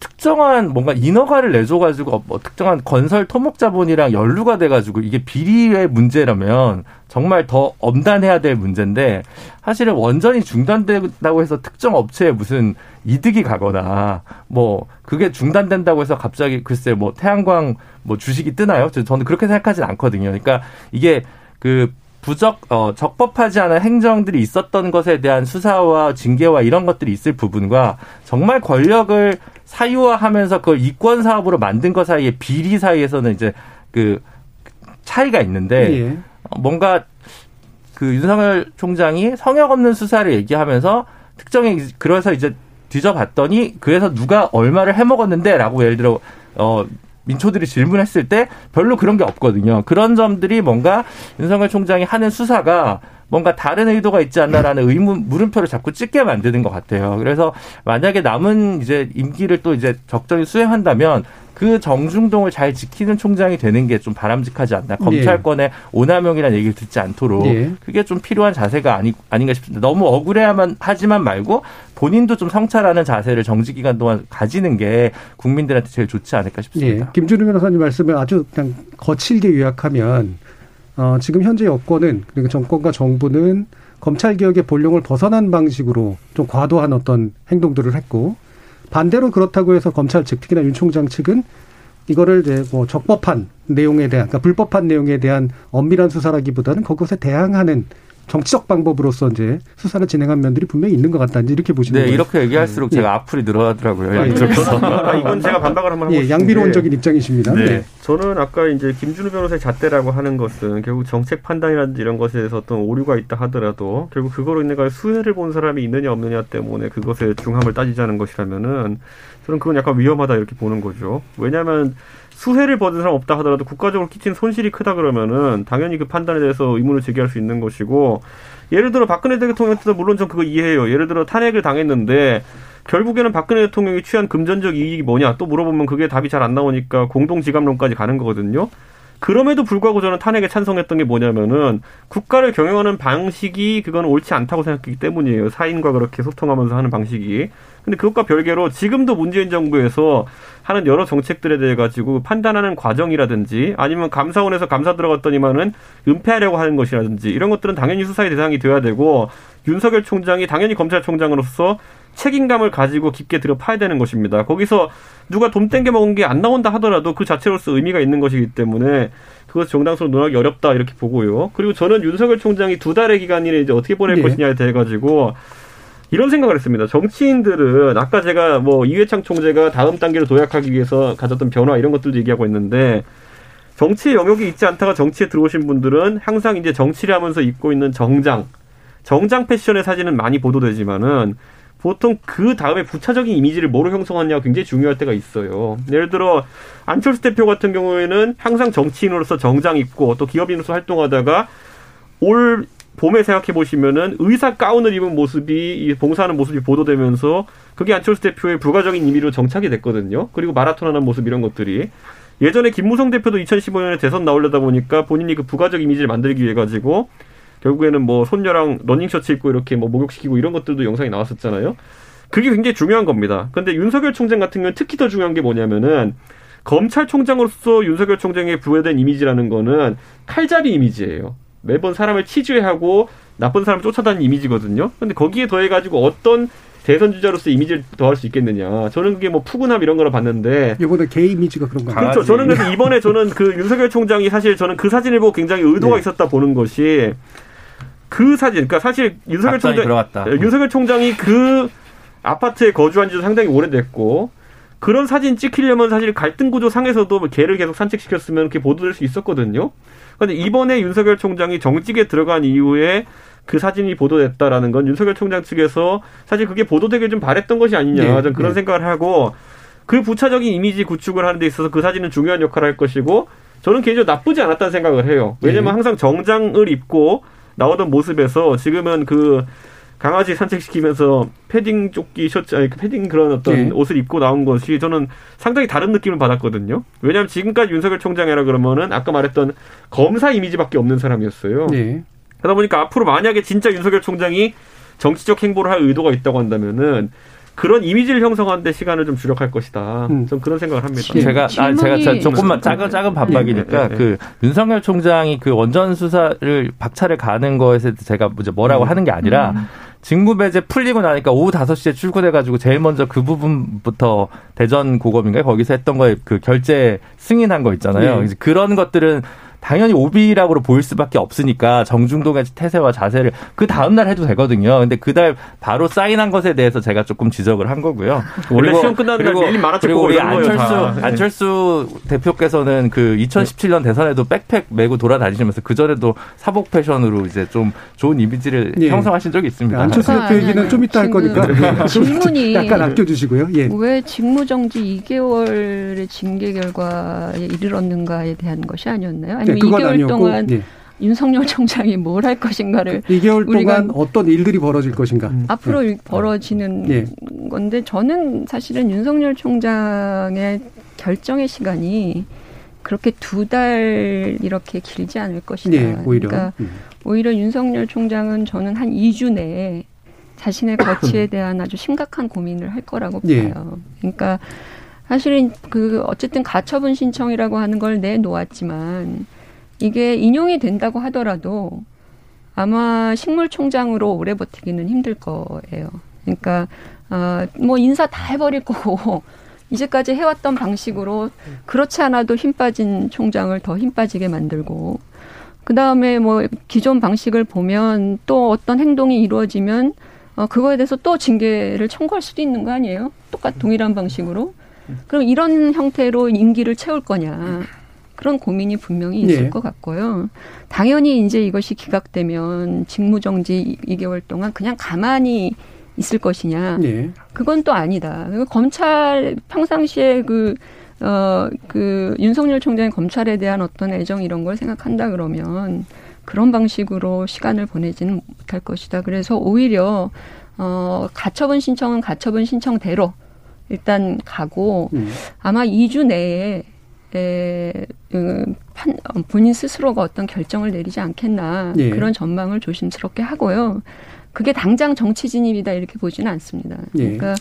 특정한 뭔가 인허가를 내줘가지고 뭐 특정한 건설 토목자본이랑 연루가 돼가지고 이게 비리의 문제라면 정말 더 엄단해야 될 문제인데 사실은 원전이 중단된다고 해서 특정 업체에 무슨 이득이 가거나 뭐 그게 중단된다고 해서 갑자기 글쎄 뭐 태양광 뭐 주식이 뜨나요? 저는 그렇게 생각하진 않거든요. 그러니까 이게 그 부적 어 적법하지 않은 행정들이 있었던 것에 대한 수사와 징계와 이런 것들이 있을 부분과 정말 권력을 사유화하면서 그걸 이권 사업으로 만든 것 사이에 비리 사이에서는 이제 그 차이가 있는데 예. 뭔가 그 윤석열 총장이 성역 없는 수사를 얘기하면서 특정의 그래서 이제 뒤져봤더니 그래서 누가 얼마를 해먹었는데라고 예를 들어 어 민초들이 질문했을 때 별로 그런 게 없거든요. 그런 점들이 뭔가 윤석열 총장이 하는 수사가 뭔가 다른 의도가 있지 않나라는 의문 물음표를 자꾸 찍게 만드는 것 같아요. 그래서 만약에 남은 이제 임기를 또 이제 적절히 수행한다면 그 정중동을 잘 지키는 총장이 되는 게 좀 바람직하지 않나. 검찰권의 네. 오남용이라는 얘기를 듣지 않도록 네. 그게 좀 필요한 자세가 아니, 아닌가 싶습니다. 너무 억울해야만 하지만 말고 본인도 좀 성찰하는 자세를 정지 기간 동안 가지는 게 국민들한테 제일 좋지 않을까 싶습니다. 네. 김준우 변호사님 말씀을 아주 그냥 거칠게 요약하면 어, 지금 현재 여권은 그리고 정권과 정부는 검찰 개혁의 본령을 벗어난 방식으로 좀 과도한 어떤 행동들을 했고 반대로 그렇다고 해서 검찰 측 특히나 윤 총장 측은 이거를 이제 뭐 적법한 내용에 대한 그러니까 불법한 내용에 대한 엄밀한 수사라기보다는 그것에 대항하는 정치적 방법으로서 이제 수사를 진행한 면들이 분명히 있는 것 같다. 이렇게 보시는 네, 거예요. 이렇게 얘기할수록 네. 제가 예. 악플이 늘어나더라고요. 양쪽에서. 아, 이건 제가 반박을 한번 하고 예, 양비론적인 입장이십니다. 네. 네. 저는 아까 이제 김준우 변호사의 잣대라고 하는 것은 결국 정책 판단이라든지 이런 것에 대해서 어떤 오류가 있다 하더라도 결국 그거로 인해 수혜를 본 사람이 있느냐 없느냐 때문에 그것의 중함을 따지자는 것이라면은 저는 그건 약간 위험하다 이렇게 보는 거죠. 왜냐하면 수혜를 받은 사람 없다 하더라도 국가적으로 끼친 손실이 크다 그러면은 당연히 그 판단에 대해서 의문을 제기할 수 있는 것이고 예를 들어 박근혜 대통령한테도 물론 전 그거 이해해요. 예를 들어 탄핵을 당했는데 결국에는 박근혜 대통령이 취한 금전적 이익이 뭐냐 또 물어보면 그게 답이 잘 안 나오니까 공동지감론까지 가는 거거든요. 그럼에도 불구하고 저는 탄핵에 찬성했던 게 뭐냐면은 국가를 경영하는 방식이 그건 옳지 않다고 생각했기 때문이에요. 사인과 그렇게 소통하면서 하는 방식이. 근데 그것과 별개로 지금도 문재인 정부에서 하는 여러 정책들에 대해 가지고 판단하는 과정이라든지 아니면 감사원에서 감사 들어갔더니만은 은폐하려고 하는 것이라든지 이런 것들은 당연히 수사의 대상이 돼야 되고 윤석열 총장이 당연히 검찰총장으로서 책임감을 가지고 깊게 들어 파야 되는 것입니다. 거기서 누가 돈 땡겨 먹은 게 안 나온다 하더라도 그 자체로서 의미가 있는 것이기 때문에 그것 정당성으로 논하기 어렵다 이렇게 보고요. 그리고 저는 윤석열 총장이 두 달의 기간을 이제 어떻게 보낼 네. 것이냐에 대해 가지고 이런 생각을 했습니다. 정치인들은 아까 제가 뭐 이회창 총재가 다음 단계로 도약하기 위해서 가졌던 변화 이런 것들도 얘기하고 있는데 정치 영역이 있지 않다가 정치에 들어오신 분들은 항상 이제 정치를 하면서 입고 있는 정장, 정장 패션의 사진은 많이 보도되지만은 보통 그 다음에 부차적인 이미지를 뭐로 형성하냐가 굉장히 중요할 때가 있어요. 예를 들어 안철수 대표 같은 경우에는 항상 정치인으로서 정장 입고 또 기업인으로서 활동하다가 올 봄에 생각해 보시면은 의사 가운을 입은 모습이 봉사하는 모습이 보도되면서 그게 안철수 대표의 부가적인 의미로 정착이 됐거든요. 그리고 마라톤 하는 모습 이런 것들이 예전에 김무성 대표도 2015년에 대선 나오려다 보니까 본인이 그 부가적 이미지를 만들기 위해 가지고 결국에는 뭐 손녀랑 러닝 셔츠 입고 이렇게 뭐 목욕시키고 이런 것들도 영상이 나왔었잖아요. 그게 굉장히 중요한 겁니다. 근데 윤석열 총장 같은 경우는 특히 더 중요한 게 뭐냐면은 검찰총장으로서 윤석열 총장에 부여된 이미지라는 거는 칼잡이 이미지예요. 매번 사람을 치주해하고 나쁜 사람을 쫓아다니는 이미지거든요. 근데 거기에 더해가지고 어떤 대선 주자로서 이미지를 더할 수 있겠느냐. 저는 그게 뭐 푸근함 이런 거로 봤는데. 이번에 개 이미지가 그런 거 그렇죠. 저는 그래서 이번에 저는 그 윤석열 총장이 사실 저는 그 사진을 보고 굉장히 의도가 네. 있었다 보는 것이 그 사진, 그러니까 사실 윤석열 총장, 들어갔다. 예, 윤석열 총장이 그 아파트에 거주한 지도 상당히 오래됐고 그런 사진 찍히려면 사실 갈등 구조 상에서도 개를 계속 산책시켰으면 그렇게 보도될 수 있었거든요. 그런데 이번에 윤석열 총장이 정직에 들어간 이후에 그 사진이 보도됐다라는 건 윤석열 총장 측에서 사실 그게 보도되길 좀 바랬던 것이 아니냐 네, 저는 그런 네. 생각을 하고 그 부차적인 이미지 구축을 하는 데 있어서 그 사진은 중요한 역할을 할 것이고 저는 개인적으로 나쁘지 않았다는 생각을 해요. 왜냐면 네. 항상 정장을 입고 나오던 모습에서 지금은 그 강아지 산책시키면서 패딩 조끼 셔츠 아니 그 패딩 그런 어떤 네. 옷을 입고 나온 것이 저는 상당히 다른 느낌을 받았거든요. 왜냐하면 지금까지 윤석열 총장이라 그러면은 아까 말했던 검사 이미지밖에 없는 사람이었어요. 네. 그러다 보니까 앞으로 만약에 진짜 윤석열 총장이 정치적 행보를 할 의도가 있다고 한다면은 그런 이미지를 형성하는데 시간을 좀 주력할 것이다. 음. 좀 그런 생각을 합니다. 제가 아, 제가 조금만 작은 작은 반박이니까 네, 네, 네. 그 윤석열 총장이 그 원전 수사를 박차를 가는 것에 제가 뭐라고 음. 하는 게 아니라 음. 직무배제 풀리고 나니까 오후 5시에 출근해가지고 제일 먼저 그 부분부터 대전 고검인가요? 거기서 했던 거에 그 결제 승인한 거 있잖아요. 네. 그런 것들은 당연히 오비라고 보일 수밖에 없으니까 정중동의 태세와 자세를 그 다음 날 해도 되거든요. 근데 그달 바로 사인한 것에 대해서 제가 조금 지적을 한 거고요. 원래 시험 끝나는 날 매일 만화책 그리고 우리 안철수 네. 안철수 대표께서는 그 2017년 대선에도 백팩 메고 돌아다니시면서 그 전에도 사복 패션으로 이제 좀 좋은 이미지를 예. 형성하신 적이 있습니다. 안철수 대표 얘기는 좀 이따 할 거니까 질문이 약간 아껴주시고요. 예. 왜 직무정지 2개월의 징계 결과에 이르렀는가에 대한 것이 아니었나요? 아니 네, 2개월 아니었고, 동안 예. 윤석열 총장이 뭘 할 것인가를 2개월 동안 어떤 일들이 벌어질 것인가 음. 앞으로 네. 벌어지는 네. 건데 저는 사실은 윤석열 총장의 결정의 시간이 그렇게 두 달 이렇게 길지 않을 것이다. 네, 오히려. 그러니까 음. 오히려 윤석열 총장은 저는 한 2주 내에 자신의 거취에 대한 아주 심각한 고민을 할 거라고 네. 봐요. 그러니까 사실은 그 어쨌든 가처분 신청이라고 하는 걸 내놓았지만 이게 인용이 된다고 하더라도 아마 식물총장으로 오래 버티기는 힘들 거예요. 그러니까 어 뭐 인사 다 해버릴 거고 이제까지 해왔던 방식으로 그렇지 않아도 힘 빠진 총장을 더 힘 빠지게 만들고 그 다음에 뭐 기존 방식을 보면 또 어떤 행동이 이루어지면 어 그거에 대해서 또 징계를 청구할 수도 있는 거 아니에요? 똑같 동일한 방식으로. 그럼 이런 형태로 임기를 채울 거냐. 그런 고민이 분명히 있을 네. 것 같고요. 당연히 이제 이것이 기각되면 직무정지 2개월 동안 그냥 가만히 있을 것이냐. 네. 그건 또 아니다. 검찰 평상시에 그, 어, 그 윤석열 총장의 검찰에 대한 어떤 애정 이런 걸 생각한다 그러면 그런 방식으로 시간을 보내지는 못할 것이다. 그래서 오히려 어, 가처분 신청은 가처분 신청대로 일단 가고 음. 아마 2주 내에 에, 음, 판, 어, 본인 스스로가 어떤 결정을 내리지 않겠나 예. 그런 전망을 조심스럽게 하고요. 그게 당장 정치 진입이다 이렇게 보지는 않습니다. 예. 그러니까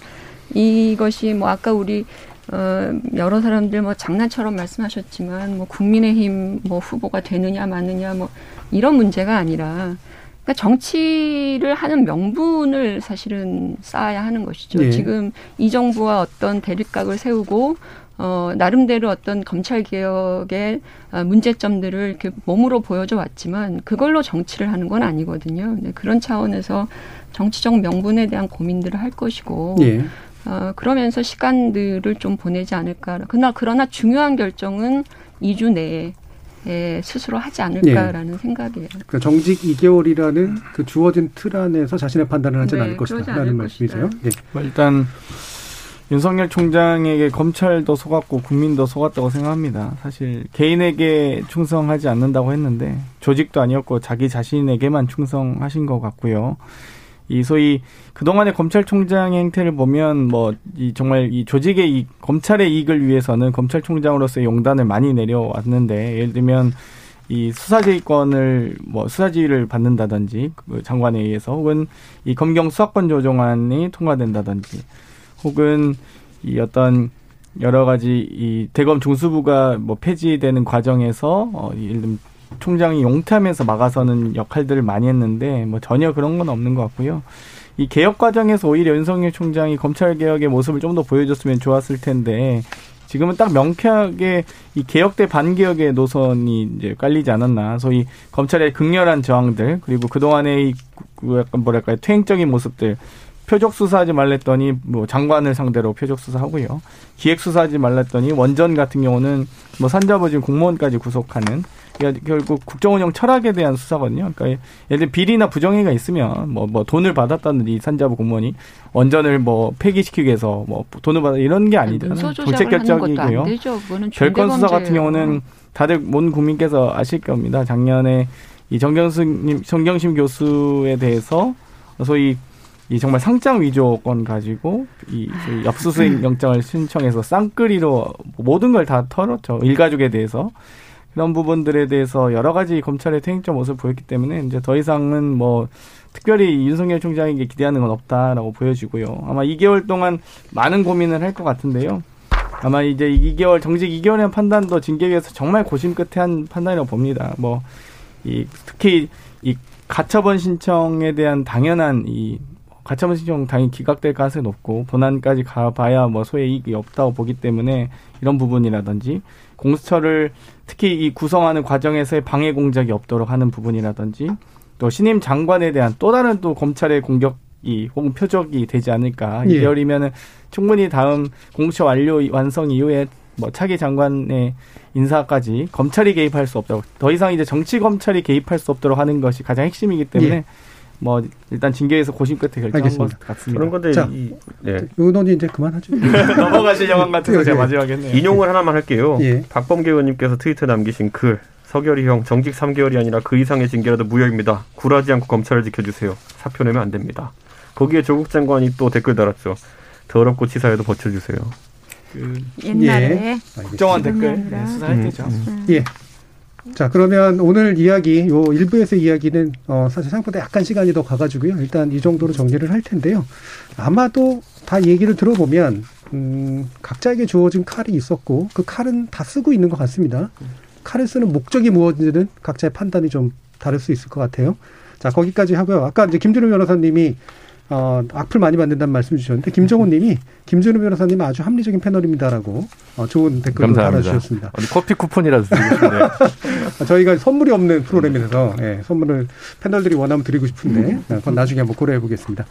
이것이 뭐 아까 우리 어, 여러 사람들 뭐 장난처럼 말씀하셨지만 뭐 국민의힘 뭐 후보가 되느냐 마느냐 뭐 이런 문제가 아니라 그러니까 정치를 하는 명분을 사실은 쌓아야 하는 것이죠. 예. 지금 이 정부와 어떤 대립각을 세우고 어, 나름대로 어떤 검찰 개혁의 아, 문제점들을 이렇게 몸으로 보여줘 왔지만 그걸로 정치를 하는 건 아니거든요. 네, 그런 차원에서 정치적 명분에 대한 고민들을 할 것이고 예. 어, 그러면서 시간들을 좀 보내지 않을까. 그러나 그러나 중요한 결정은 2주 내에 에, 스스로 하지 않을까라는 생각이에요. 그 정직 2개월이라는 그 주어진 틀 안에서 자신의 판단을 하지 네, 않을 것이다라는 말씀이세요. 예. 뭐 일단 윤석열 총장에게 검찰도 속았고 국민도 속았다고 생각합니다. 사실 개인에게 충성하지 않는다고 했는데 조직도 아니었고 자기 자신에게만 충성하신 것 같고요. 이 소위 그동안의 검찰총장의 행태를 보면 뭐 이 정말 이 조직의 이 검찰의 이익을 위해서는 검찰총장으로서의 용단을 많이 내려왔는데 예를 들면 이 수사지휘권을 뭐 수사지휘를 받는다든지 그 장관에 의해서 혹은 이 검경 수사권 조정안이 통과된다든지 혹은 이 어떤 여러 가지 이 대검 중수부가 뭐 폐지되는 과정에서 어 예를 들면 총장이 용퇴하면서 막아서는 역할들을 많이 했는데 뭐 전혀 그런 건 없는 것 같고요. 이 개혁 과정에서 오히려 윤석열 총장이 검찰 개혁의 모습을 좀 더 보여줬으면 좋았을 텐데 지금은 딱 명쾌하게 이 개혁 대 반개혁의 노선이 이제 깔리지 않았나. 소위 검찰의 극렬한 저항들 그리고 그 동안의 이그 약간 뭐랄까요 퇴행적인 모습들 표적 수사하지 말랬더니 뭐 장관을 상대로 표적 수사하고요. 기획 수사하지 말랬더니 원전 같은 경우는 뭐 산자부진 공무원까지 구속하는 그러니까 결국 국정운영 철학에 대한 수사거든요. 그러니까 예를 들어 비리나 부정행위가 있으면 뭐, 뭐 돈을 받았다든지 산자부 공무원이 원전을 뭐 폐기시키기 위해서 뭐 돈을 받아 이런 게 아니잖아요. 정책 결정이고요. 별건 수사 같은. 경우는 다들 모든 국민께서 아실 겁니다. 작년에 이 정경수님, 정경심 교수에 대해서 소위 이 정말 상장 위조건 가지고 이 소위 압수수색 영장을 신청해서 쌍끌이로 모든 걸 다 털었죠. 일가족에 대해서. 그런 부분들에 대해서 여러 가지 검찰의 퇴행적 모습을 보였기 때문에 이제 더 이상은 뭐 특별히 윤석열 총장에게 기대하는 건 없다라고 보여지고요. 아마 2개월 동안 많은 고민을 할 것 같은데요. 아마 이제 2개월 정직 2개월의 판단도 징계위에서 정말 고심 끝에 한 판단이라고 봅니다. 뭐 이 특히 이 가처분 신청에 대한 당연한 이 가처분 신청 당연히 기각될 가능성이 높고 본안까지 가봐야 뭐 소의 이익이 없다고 보기 때문에 이런 부분이라든지 공수처를 특히 이 구성하는 과정에서의 방해 공작이 없도록 하는 부분이라든지 또 신임 장관에 대한 또 다른 또 검찰의 공격이 혹은 표적이 되지 않을까 예. 2개월이면은 충분히 다음 공수처 완료 완성 이후에 뭐 차기 장관의 인사까지 검찰이 개입할 수 없다고 더 이상 이제 정치 검찰이 개입할 수 없도록 하는 것이 가장 핵심이기 때문에 예. 뭐 일단 징계에서 고심 끝에 결정한. 것 같습니다. 그런 건데 자. 이, 네. 의원님 이제 그만하죠. 넘어가실 영화 같아서 예, 제가 예. 마지막에 했네요. 인용을 하나만 할게요. 예. 박범계 의원님께서 트위터에 남기신 글. 서결이 형 정직 3개월이 아니라 그 이상의 징계라도 무효입니다. 굴하지 않고 검찰을 지켜주세요. 사표 내면 안 됩니다. 거기에 조국 장관이 또 댓글 달았죠. 더럽고 치사해도 버텨주세요. 그 옛날에 국정원 지금이 댓글. 네, 수사할 음, 때죠. 음. 예. 자, 그러면 오늘 이야기, 요 일부에서 이야기는, 어, 사실 생각보다 약간 시간이 더 가가지고요. 일단 이 정도로 정리를 할 텐데요. 아마도 다 얘기를 들어보면, 음, 각자에게 주어진 칼이 있었고, 그 칼은 다 쓰고 있는 것 같습니다. 칼을 쓰는 목적이 무엇인지는 각자의 판단이 좀 다를 수 있을 것 같아요. 자, 거기까지 하고요. 아까 이제 김준우 변호사님이 어, 악플 많이 받는다는 말씀 주셨는데, 김정훈 님이 김준우 변호사님은 아주 합리적인 패널입니다라고, 어, 좋은 감사합니다. 달아주셨습니다. 커피 쿠폰이라도 드리고 싶네요. 저희가 선물이 없는 프로그램이라서 예, 선물을 패널들이 원하면 드리고 싶은데 예, 그건 나중에 한번 고려해 보겠습니다.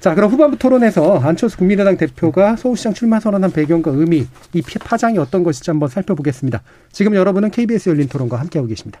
자, 그럼 후반부 토론에서 안철수 국민의당 대표가 서울시장 출마 선언한 배경과 의미, 이 피- 파장이 어떤 것일지 한번 살펴보겠습니다. 지금 여러분은 KBS 열린 토론과 함께하고 계십니다.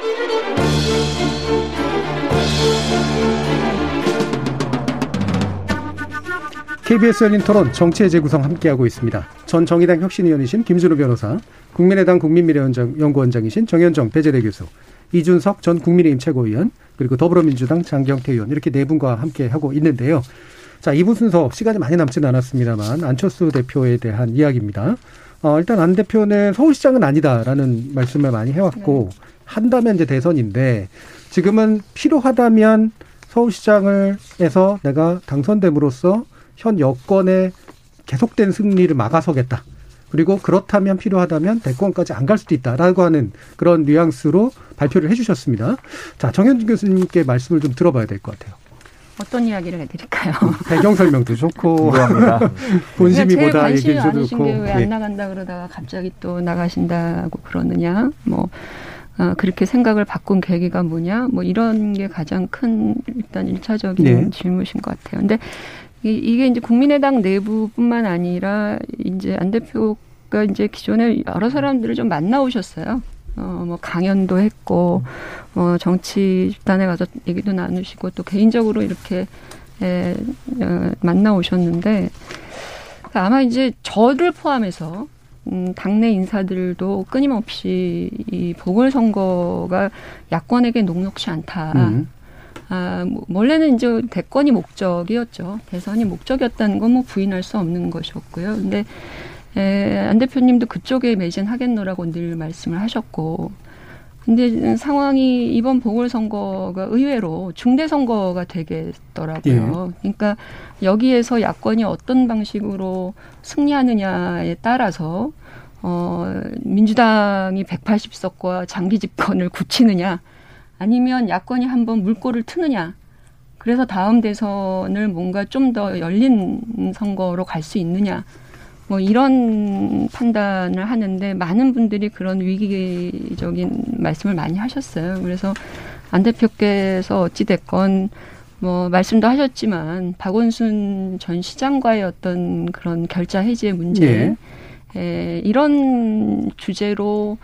KBS 열린 토론 정치의 재구성 함께하고 있습니다. 전 정의당 혁신위원이신 김준호 변호사, 국민의당 국민미래연구원장이신 정현정 배재대 교수, 이준석 전 국민의힘 최고위원, 그리고 더불어민주당 장경태 의원 이렇게 네 분과 함께 하고 있는데요. 자, 2부 순서 시간이 많이 남지는 않았습니다만 안철수 대표에 대한 이야기입니다. 어, 일단 안 대표는 서울시장은 아니다라는 말씀을 많이 해왔고 네. 한다면 이제 대선인데 지금은 필요하다면 서울시장을 해서 내가 당선됨으로써 현 여권의 계속된 승리를 막아서겠다. 그리고 그렇다면 필요하다면 대권까지 안 갈 수도 있다라고 하는 그런 뉘앙스로 발표를 해주셨습니다. 자, 정현준 교수님께 말씀을 좀 들어봐야 될 것 같아요. 어떤 이야기를 해드릴까요? 배경 설명도 좋고 본심이 보다 얘기해줘도 좋고 왜안 예. 나간다 그러다가 갑자기 또 나가신다고 그러느냐 뭐 어, 그렇게 생각을 바꾼 계기가 뭐냐 뭐 이런 게 가장 큰 일단 일차적인 네. 질문이신 것 같아요. 근데 이게 이제 국민의당 내부뿐만 아니라 이제 안 대표가 이제 기존에 여러 사람들을 좀 만나오셨어요. 어, 뭐 강연도 했고, 어, 정치 집단에 가서 얘기도 나누시고 또 개인적으로 이렇게 에, 어, 만나 오셨는데 아마 이제 저를 포함해서 음, 당내 인사들도 끊임없이 이 보궐선거가 야권에게 녹록치 않다. 음. 아, 뭐, 원래는 이제 대권이 목적이었죠. 대선이 목적이었다는 건 뭐 부인할 수 없는 것이었고요. 근데 에, 안 대표님도 그쪽에 매진하겠노라고 늘 말씀을 하셨고, 근데 상황이 이번 보궐선거가 의외로 중대선거가 되겠더라고요. 예. 그러니까 여기에서 야권이 어떤 방식으로 승리하느냐에 따라서 어, 민주당이 180석과 장기 집권을 굳히느냐, 아니면 야권이 한번 물꼬를 트느냐. 그래서 다음 대선을 뭔가 좀 더 열린 선거로 갈 수 있느냐. 뭐 이런 판단을 하는데 많은 분들이 그런 위기적인 말씀을 많이 하셨어요. 그래서 안 대표께서 어찌됐건 뭐 말씀도 하셨지만 박원순 전 시장과의 어떤 그런 결자 해지의 문제 네. 에, 이런 주제로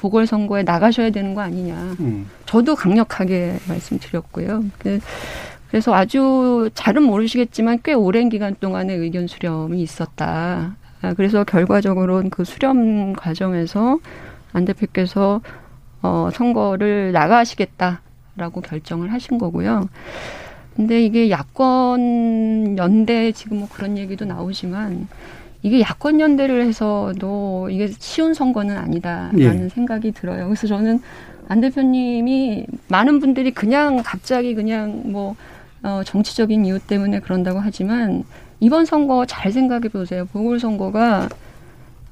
보궐선거에 나가셔야 되는 거 아니냐. 음. 저도 강력하게 말씀드렸고요. 그, 그래서 아주 잘은 모르시겠지만 꽤 오랜 기간 동안의 의견 수렴이 있었다. 아, 그래서 결과적으로는 그 수렴 과정에서 안 대표께서 어, 선거를 나가시겠다라고 결정을 하신 거고요. 근데 이게 야권 연대 지금 뭐 그런 얘기도 나오지만 이게 야권 연대를 해서도 이게 쉬운 선거는 아니다라는 예. 생각이 들어요. 그래서 저는 안 대표님이 많은 분들이 그냥 갑자기 그냥 뭐 어, 정치적인 이유 때문에 그런다고 하지만 이번 선거 잘 생각해 보세요. 보궐선거가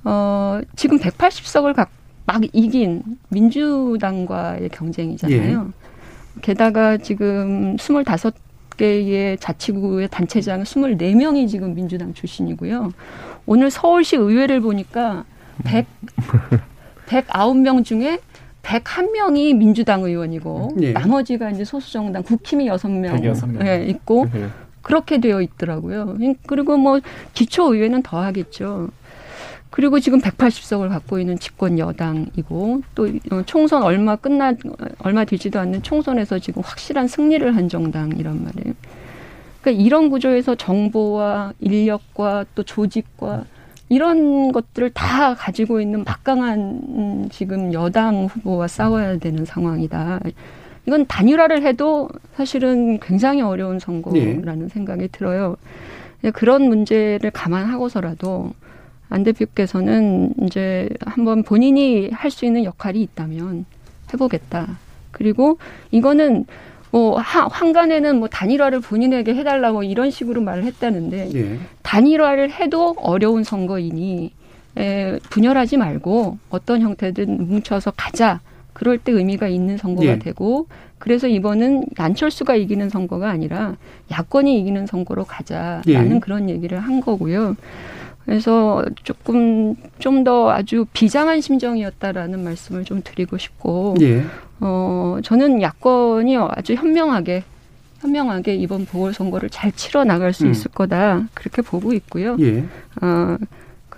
어, 지금 180석을 각, 막 이긴 민주당과의 경쟁이잖아요. 예. 게다가 지금 25 개의 자치구의 단체장 24명이 지금 민주당 출신이고요. 오늘 서울시 의회를 보니까 100, 109명 중에 101명이 민주당 의원이고 예. 나머지가 이제 소수정당 국힘이 6명 예, 있고 예. 그렇게 되어 있더라고요. 그리고 뭐 기초 의회는 더 하겠죠. 그리고 지금 180석을 갖고 있는 집권 여당이고 또 총선 얼마 끝나 얼마 되지도 않는 총선에서 지금 확실한 승리를 한 정당이란 말이에요. 그러니까 이런 구조에서 정보와 인력과 또 조직과 이런 것들을 다 가지고 있는 막강한 음, 지금 여당 후보와 싸워야 되는 상황이다. 이건 단일화를 해도 사실은 굉장히 어려운 선거라는 네. 생각이 들어요. 그런 문제를 감안하고서라도 안 대표께서는 이제 한번 본인이 할 수 있는 역할이 있다면 해보겠다. 그리고 이거는 뭐 한간에는 뭐 단일화를 본인에게 해달라고 이런 식으로 말을 했다는데 예. 단일화를 해도 어려운 선거이니 에, 분열하지 말고 어떤 형태든 뭉쳐서 가자. 그럴 때 의미가 있는 선거가 예. 되고 그래서 이번은 안철수가 이기는 선거가 아니라 야권이 이기는 선거로 가자라는 예. 그런 얘기를 한 거고요. 그래서 조금 좀 더 아주 비장한 심정이었다라는 말씀을 좀 드리고 싶고, 예. 어, 저는 야권이 아주 현명하게, 현명하게 이번 보궐 선거를 잘 치러 나갈 수 음. 있을 거다. 그렇게 보고 있고요. 예. 어,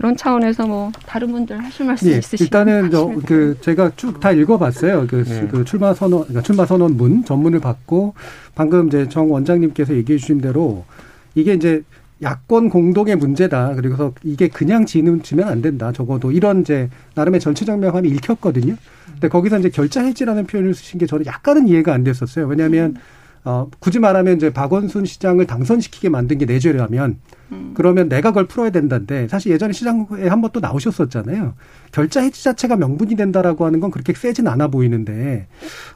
그런 차원에서 뭐 다른 분들 하실 말씀 예, 있으시면 일단은 저, 그 제가 쭉 다 읽어봤어요. 그, 네. 그 출마 선언, 그러니까 출마 선언문 전문을 받고 방금 이제 정 원장님께서 얘기해 주신 대로 이게 이제 야권 공동의 문제다. 그리고서 이게 그냥 지는 지면 안 된다. 적어도 이런 이제 나름의 전체적 명함이 읽혔거든요. 근데 거기서 이제 결자 해지라는 표현을 쓰신 게 저는 약간은 이해가 안 됐었어요. 왜냐하면 어, 굳이 말하면 이제 박원순 시장을 당선시키게 만든 게 내죄라면 그러면 내가 그걸 풀어야 된다는데 사실 예전에 시장에 한 번 또 나오셨었잖아요. 결자 해지 자체가 명분이 된다라고 하는 건 그렇게 세진 않아 보이는데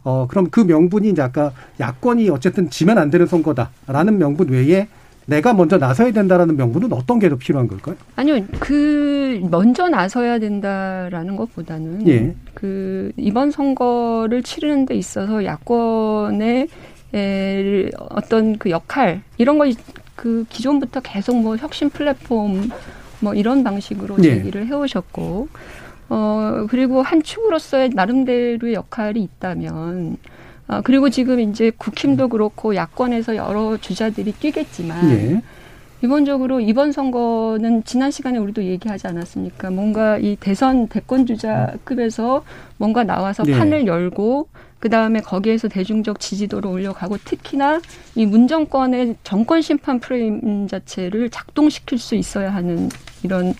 어 그럼 그 명분이 이제 아까 야권이 어쨌든 지면 안 되는 선거다라는 명분 외에 내가 먼저 나서야 된다라는 명분은 어떤 게 더 필요한 걸까요? 아니요, 그 먼저 나서야 된다라는 것보다는 예. 그 이번 선거를 치르는 데 있어서 야권의 에, 어떤 그 역할 이런 걸 그 기존부터 계속 뭐 혁신 플랫폼 뭐 이런 방식으로 예. 제기를 해오셨고 어 그리고 한 축으로서의 나름대로의 역할이 있다면 아 그리고 지금 이제 국힘도 그렇고 야권에서 여러 주자들이 뛰겠지만 예. 기본적으로 이번 선거는 지난 시간에 우리도 얘기하지 않았습니까? 뭔가 이 대선 대권 주자급에서 뭔가 나와서 네. 판을 열고 그 다음에 거기에서 대중적 지지도를 올려가고 특히나 이 문정권의 정권 심판 프레임 자체를 작동시킬 수 있어야 하는 이런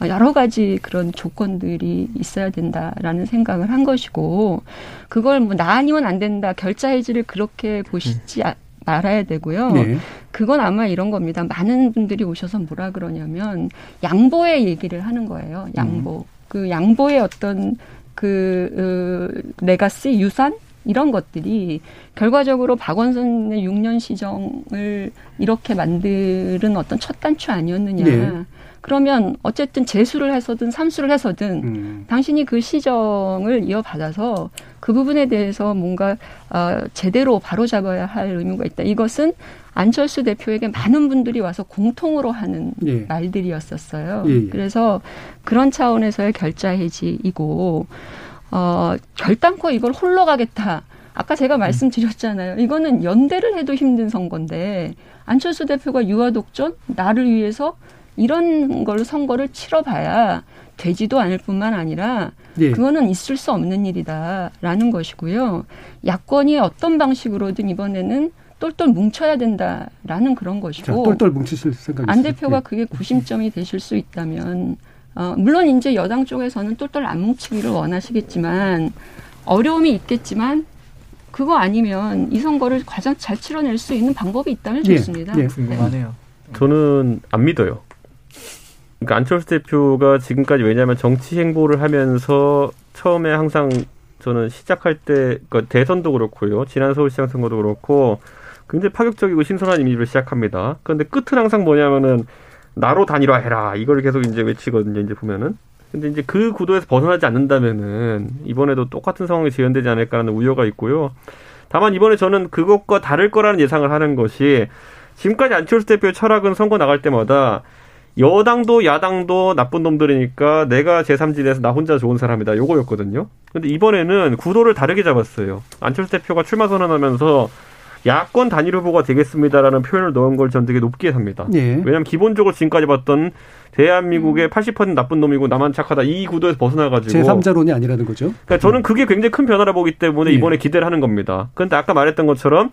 여러 가지 그런 조건들이 있어야 된다라는 생각을 한 것이고 그걸 뭐 나 아니면 안 된다 결자 해지를 그렇게 보시지 아- 말아야 되고요. 네. 그건 아마 이런 겁니다. 많은 분들이 오셔서 뭐라 그러냐면 양보의 얘기를 하는 거예요. 양보. 그 양보의 어떤 그 어, 레가시 유산 이런 것들이 결과적으로 박원순의 6년 시정을 이렇게 만드는 어떤 첫 단추 아니었느냐. 네. 그러면 어쨌든 재수를 해서든 삼수를 해서든 음. 당신이 그 시정을 이어받아서 그 부분에 대해서 뭔가 어, 제대로 바로잡아야 할 의무가 있다. 이것은 안철수 대표에게 많은 분들이 와서 공통으로 하는 예. 말들이었었어요. 예, 예. 그래서 그런 차원에서의 결자 해지이고 어, 결단코 이걸 홀로 가겠다. 아까 제가 말씀드렸잖아요. 이거는 연대를 해도 힘든 선거인데 안철수 대표가 유화 독전 나를 위해서 이런 걸로 선거를 치러봐야 되지도 않을 뿐만 아니라 예. 그거는 있을 수 없는 일이다라는 것이고요. 야권이 어떤 방식으로든 이번에는 똘똘 뭉쳐야 된다라는 그런 자, 것이고 똘똘 뭉치실 생각이 안? 대표가 예. 그게 구심점이 되실 수 있다면 어, 물론 이제 여당 쪽에서는 똘똘 안 뭉치기를 원하시겠지만 어려움이 있겠지만 그거 아니면 이 선거를 가장 잘 치러낼 수 있는 방법이 있다면 예, 좋습니다. 예. 궁금하네요. 저는 안 믿어요. 그러니까 안철수 대표가 지금까지 왜냐하면 정치 행보를 하면서 처음에 항상 저는 시작할 때그 대선도 그렇고요. 지난 서울시장 선거도 그렇고 굉장히 파격적이고 신선한 이미지로 시작합니다. 그런데 끝은 항상 뭐냐면은 나로 단일화해라 이걸 계속 이제 외치거든요. 이제 보면은. 근데 이제 그 구도에서 벗어나지 않는다면은 이번에도 똑같은 상황이 재현되지 않을까라는 우려가 있고요. 다만 이번에 저는 그것과 다를 거라는 예상을 하는 것이 지금까지 안철수 대표의 철학은 선거 나갈 때마다 여당도 야당도 나쁜 놈들이니까 내가 제3지대에서 나 혼자 좋은 사람이다. 요거였거든요. 근데 이번에는 구도를 다르게 잡았어요. 안철수 대표가 출마 선언하면서 야권 단일 후보가 되겠습니다라는 표현을 넣은 걸 전 되게 높게 삽니다. 예. 왜냐하면 기본적으로 지금까지 봤던 대한민국의 80% 나쁜 놈이고 나만 착하다 이 구도에서 벗어나가지고 제3자론이 아니라는 거죠. 그러니까 저는 그게 굉장히 큰 변화를 보기 때문에 예. 이번에 기대를 하는 겁니다. 그런데 아까 말했던 것처럼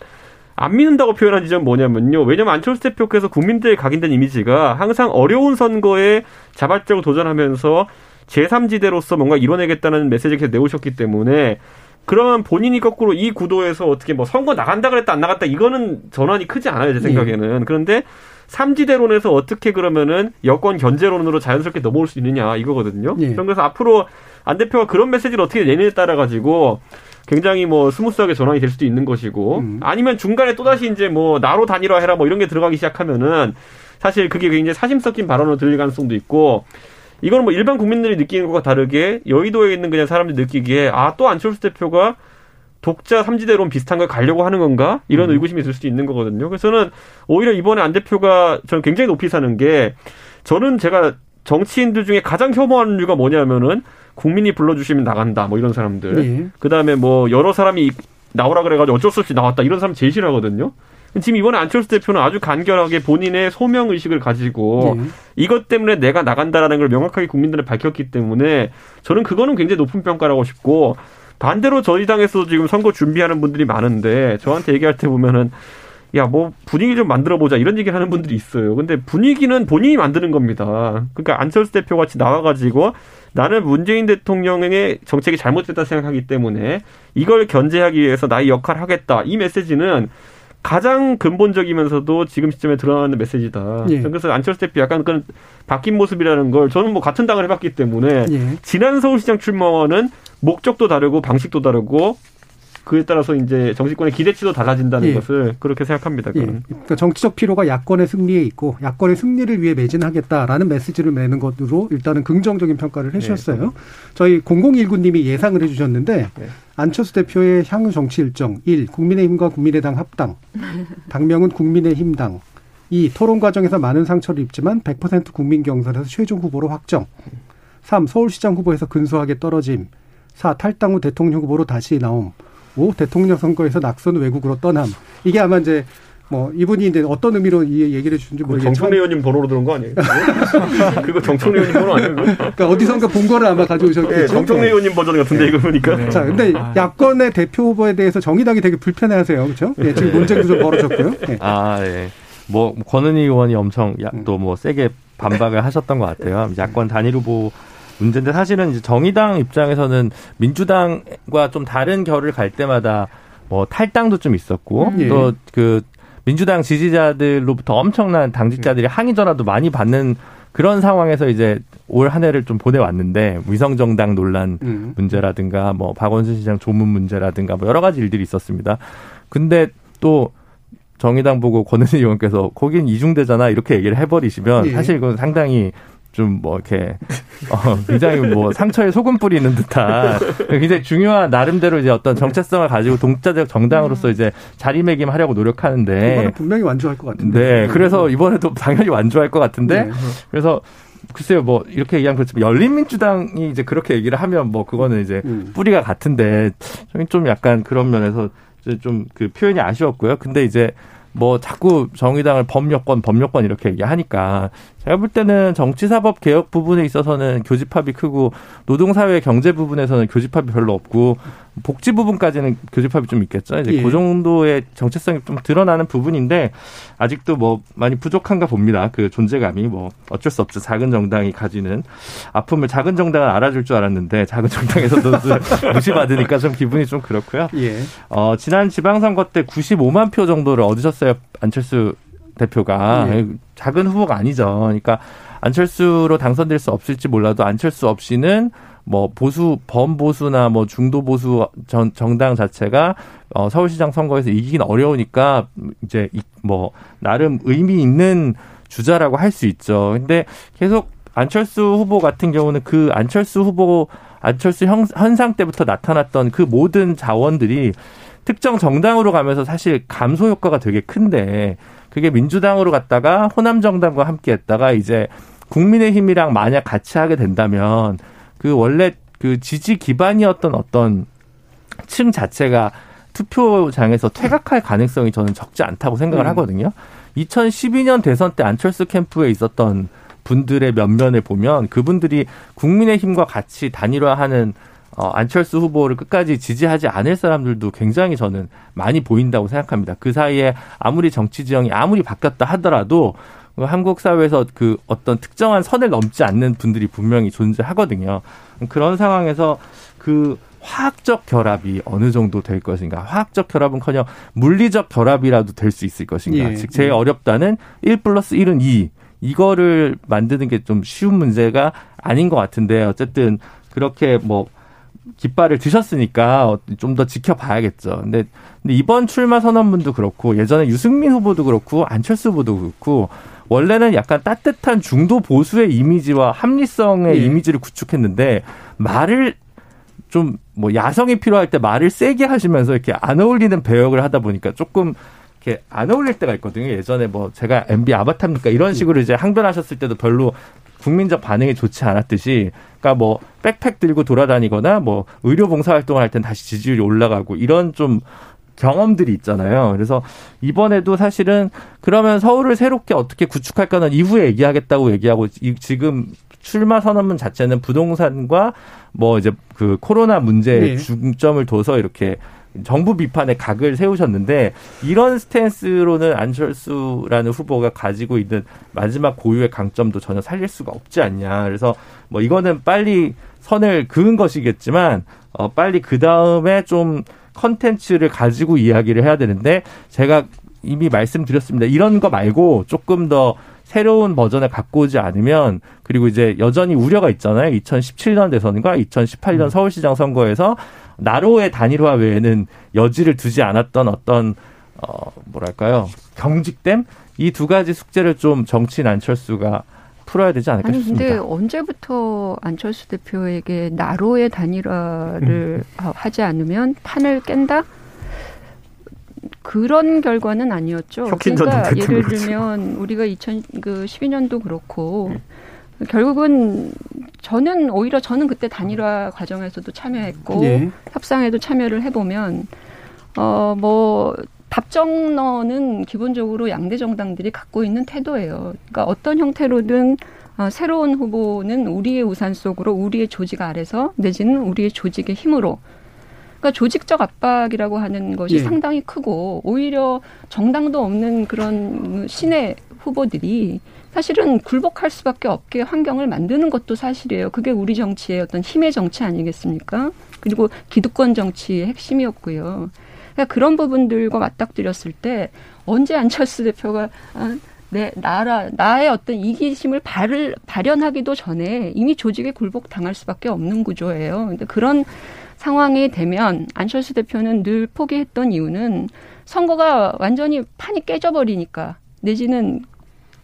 안 믿는다고 표현한 지점은 뭐냐면요. 왜냐면 안철수 대표께서 국민들에 각인된 이미지가 항상 어려운 선거에 자발적으로 도전하면서 제3지대로서 뭔가 이뤄내겠다는 메시지를 계속 내오셨기 때문에 그러면 본인이 거꾸로 이 구도에서 어떻게 뭐 선거 나간다 그랬다 안 나갔다 이거는 전환이 크지 않아요 제 생각에는 그런데 삼지대론에서 어떻게 그러면은 여권 견제론으로 자연스럽게 넘어올 수 있느냐 이거거든요. 예. 그래서 앞으로 안 대표가 그런 메시지를 어떻게 내느냐에 따라 가지고 굉장히 뭐 smooth하게 전환이 될 수도 있는 것이고 음. 아니면 중간에 또 다시 이제 뭐 나로 단일화 해라 뭐 이런 게 들어가기 시작하면은 사실 그게 굉장히 사심 섞인 발언으로 들릴 가능성도 있고 이거는 뭐 일반 국민들이 느끼는 것과 다르게 여의도에 있는 그냥 사람들이 느끼기에 아 또 안철수 대표가 독자 삼지대론 비슷한 걸 가려고 하는 건가 이런 음. 의구심이 들 수도 있는 거거든요. 그래서 저는 오히려 이번에 안 대표가 저는 굉장히 높이 사는 게 저는 제가 정치인들 중에 가장 혐오하는 이유가 뭐냐면은 국민이 불러주시면 나간다 뭐 이런 사람들 예. 그 다음에 뭐 여러 사람이 나오라 그래가지고 어쩔 수 없이 나왔다 이런 사람 제일 싫어하거든요. 지금 이번에 안철수 대표는 아주 간결하게 본인의 소명 의식을 가지고 네. 이것 때문에 내가 나간다라는 걸 명확하게 국민들에 밝혔기 때문에 저는 그거는 굉장히 높은 평가라고 싶고 반대로 저희 당에서 지금 선거 준비하는 분들이 많은데 저한테 얘기할 때 보면은 야, 뭐 분위기 좀 만들어 보자 이런 얘기를 하는 분들이 있어요. 근데 분위기는 본인이 만드는 겁니다. 그러니까 안철수 대표 같이 나와 가지고 나는 문재인 대통령의 정책이 잘못됐다 생각하기 때문에 이걸 견제하기 위해서 나의 역할을 하겠다. 이 메시지는 가장 근본적이면서도 지금 시점에 드러나는 메시지다. 예. 그래서 안철수 대표 약간 그런 바뀐 모습이라는 걸 저는 뭐 같은 당을 해봤기 때문에 예. 지난 서울시장 출마와는 목적도 다르고 방식도 다르고 그에 따라서 이제 정치권의 기대치도 달라진다는 예. 것을 그렇게 생각합니다. 예. 그러니까 정치적 피로가 야권의 승리에 있고 야권의 승리를 위해 매진하겠다라는 메시지를 내는 것으로 일단은 긍정적인 평가를 해주셨어요. 예. 저희 0019님이 예상을 해주셨는데 예. 안철수 대표의 향후 정치 일정 1. 국민의힘과 국민의당 합당 당명은 국민의힘당 2. 토론 과정에서 많은 상처를 입지만 100% 국민 경선에서 최종 후보로 확정 3. 서울시장 후보에서 근소하게 떨어짐 4. 탈당 후 대통령 후보로 다시 나옴 5. 대통령 선거에서 낙선 외국으로 떠남. 이게 아마 이제 뭐 이분이 이제 어떤 의미로 이 얘기를 해주는지 모르겠지만 정청래 의원님 번호로 들은 거 아니에요? 그거 정청래 의원님 번호 아니에요? 그러니까 어디선가 본 거를 아마 가져오셨겠죠. 네, 정청래 네. 의원님 버전 같은데 네. 이거 보니까. 네. 자, 근데 아. 야권의 대표 후보에 대해서 정의당이 되게 불편해하세요, 그렇죠? 네, 지금 논쟁도 좀 벌어졌고요. 네. 아, 예. 뭐 권은희 의원이 엄청 또 뭐 세게 반박을 하셨던 것 같아요. 야권 단일 후보 문제인데 사실은 이제 정의당 입장에서는 민주당과 좀 다른 결을 갈 때마다 뭐 탈당도 좀 있었고 음. 또그 민주당 지지자들로부터 엄청난 당직자들이 항의 전화도 많이 받는 그런 상황에서 이제 올 한 해를 좀 보내왔는데 위성정당 논란 음. 문제라든가 뭐 박원순 시장 조문 문제라든가 뭐 여러 가지 일들이 있었습니다. 근데 또 정의당 보고 권은희 의원께서 거긴 이중대잖아 이렇게 얘기를 해버리시면 예. 사실 그건 상당히 좀 뭐 이렇게 어 굉장히 뭐 상처에 소금 뿌리는 듯한 굉장히 중요한 나름대로 이제 어떤 정체성을 가지고 동자적 정당으로서 이제 자리매김하려고 노력하는데 이번에 분명히 완주할 것 같은데. 네, 그래서 이번에도 당연히 완주할 것 같은데 네. 그래서 글쎄요, 뭐 이렇게 얘기하면 그렇지만 열린민주당이 이제 그렇게 얘기를 하면 뭐 그거는 이제 음. 뿌리가 같은데 좀 약간 그런 면에서 좀 그 표현이 아쉬웠고요. 근데 이제 뭐 자꾸 정의당을 법여권 법여권 이렇게 얘기하니까 제가 볼 때는 정치사법 개혁 부분에 있어서는 교집합이 크고 노동사회 경제 부분에서는 교집합이 별로 없고 복지 부분까지는 교집합이 좀 있겠죠. 이제 예. 그 정도의 정체성이 좀 드러나는 부분인데 아직도 뭐 많이 부족한가 봅니다. 그 존재감이 뭐 어쩔 수 없죠. 작은 정당이 가지는 아픔을 작은 정당은 알아줄 줄 알았는데 작은 정당에서도 무시받으니까 좀 기분이 좀 그렇고요. 예. 어, 지난 지방선거 때 95만 표 정도를 얻으셨어요. 안철수 대표가 예. 작은 후보가 아니죠. 그러니까 안철수로 당선될 수 없을지 몰라도 안철수 없이는 뭐 보수 범보수나 뭐 중도 보수 전, 정당 자체가 어 서울시장 선거에서 이기긴 어려우니까 이제 뭐 나름 의미 있는 주자라고 할 수 있죠. 근데 계속 안철수 후보 같은 경우는 그 안철수 후보 안철수 형, 현상 때부터 나타났던 그 모든 자원들이 특정 정당으로 가면서 사실 감소 효과가 되게 큰데 그게 민주당으로 갔다가 호남 정당과 함께 했다가 이제 국민의힘이랑 만약 같이 하게 된다면 그 원래 그 지지 기반이었던 어떤 층 자체가 투표장에서 퇴각할 가능성이 저는 적지 않다고 생각을 음. 하거든요. 2012년 대선 때 안철수 캠프에 있었던 분들의 면면을 보면 그분들이 국민의힘과 같이 단일화하는 어, 안철수 후보를 끝까지 지지하지 않을 사람들도 굉장히 저는 많이 보인다고 생각합니다. 그 사이에 아무리 정치 지형이 아무리 바뀌었다 하더라도 한국 사회에서 그 어떤 특정한 선을 넘지 않는 분들이 분명히 존재하거든요. 그런 상황에서 그 화학적 결합이 어느 정도 될 것인가. 화학적 결합은커녕 물리적 결합이라도 될 수 있을 것인가. 예. 즉 제일 어렵다는 1 플러스 1은 2. 이거를 만드는 게 좀 쉬운 문제가 아닌 것 같은데 어쨌든 그렇게 뭐 깃발을 드셨으니까 좀 더 지켜봐야겠죠. 근데, 근데 이번 출마 선언문도 그렇고 예전에 유승민 후보도 그렇고 안철수 후보도 그렇고 원래는 약간 따뜻한 중도 보수의 이미지와 합리성의 예. 이미지를 구축했는데 말을 좀 뭐 야성이 필요할 때 말을 세게 하시면서 이렇게 안 어울리는 배역을 하다 보니까 조금 이렇게 안 어울릴 때가 있거든요. 예전에 뭐 제가 MB 아바타입니까 이런 식으로 이제 항변하셨을 때도 별로 국민적 반응이 좋지 않았듯이 그러니까 뭐 백팩 들고 돌아다니거나 뭐 의료 봉사 활동을 할 땐 다시 지지율이 올라가고 이런 좀 경험들이 있잖아요. 그래서 이번에도 사실은 그러면 서울을 새롭게 어떻게 구축할까는 이후에 얘기하겠다고 얘기하고 지금 출마 선언문 자체는 부동산과 뭐 이제 그 코로나 문제에 네. 중점을 둬서 이렇게 정부 비판에 각을 세우셨는데 이런 스탠스로는 안철수라는 후보가 가지고 있는 마지막 고유의 강점도 전혀 살릴 수가 없지 않냐. 그래서 뭐 이거는 빨리 선을 그은 것이겠지만 어 빨리 그 다음에 좀 컨텐츠를 가지고 이야기를 해야 되는데 제가 이미 말씀드렸습니다. 이런 거 말고 조금 더 새로운 버전을 갖고 오지 않으면 그리고 이제 여전히 우려가 있잖아요. 2017년 대선과 2018년 음. 서울시장 선거에서 나로의 단일화 외에는 여지를 두지 않았던 어떤 어 뭐랄까요 경직됨 이 두 가지 숙제를 좀 정치인 안철수가 풀어야 되지 않을까 아니, 싶습니다. 근데 언제부터 안철수 대표에게 나로의 단일화를 음. 하지 않으면 판을 깬다? 그런 결과는 아니었죠. 그러니까 예를 들면 우리가 2012년도 그렇고 음. 결국은 저는 오히려 저는 그때 단일화 과정에서도 참여했고 예. 협상에도 참여를 해보면 어뭐 답정너는 기본적으로 양대 정당들이 갖고 있는 태도예요. 그러니까 어떤 형태로든 어, 새로운 후보는 우리의 우산 속으로 우리의 조직 아래서 내지는 우리의 조직의 힘으로 그러니까 조직적 압박이라고 하는 것이 예. 상당히 크고 오히려 정당도 없는 그런 신의 후보들이 사실은 굴복할 수밖에 없게 환경을 만드는 것도 사실이에요. 그게 우리 정치의 어떤 힘의 정치 아니겠습니까? 그리고 기득권 정치의 핵심이었고요. 그러니까 그런 부분들과 맞닥뜨렸을 때 언제 안철수 대표가 아, 내 나라 나의 어떤 이기심을 발을 발현하기도 전에 이미 조직에 굴복 당할 수밖에 없는 구조예요. 근데 그런 상황이 되면 안철수 대표는 늘 포기했던 이유는 선거가 완전히 판이 깨져버리니까 내지는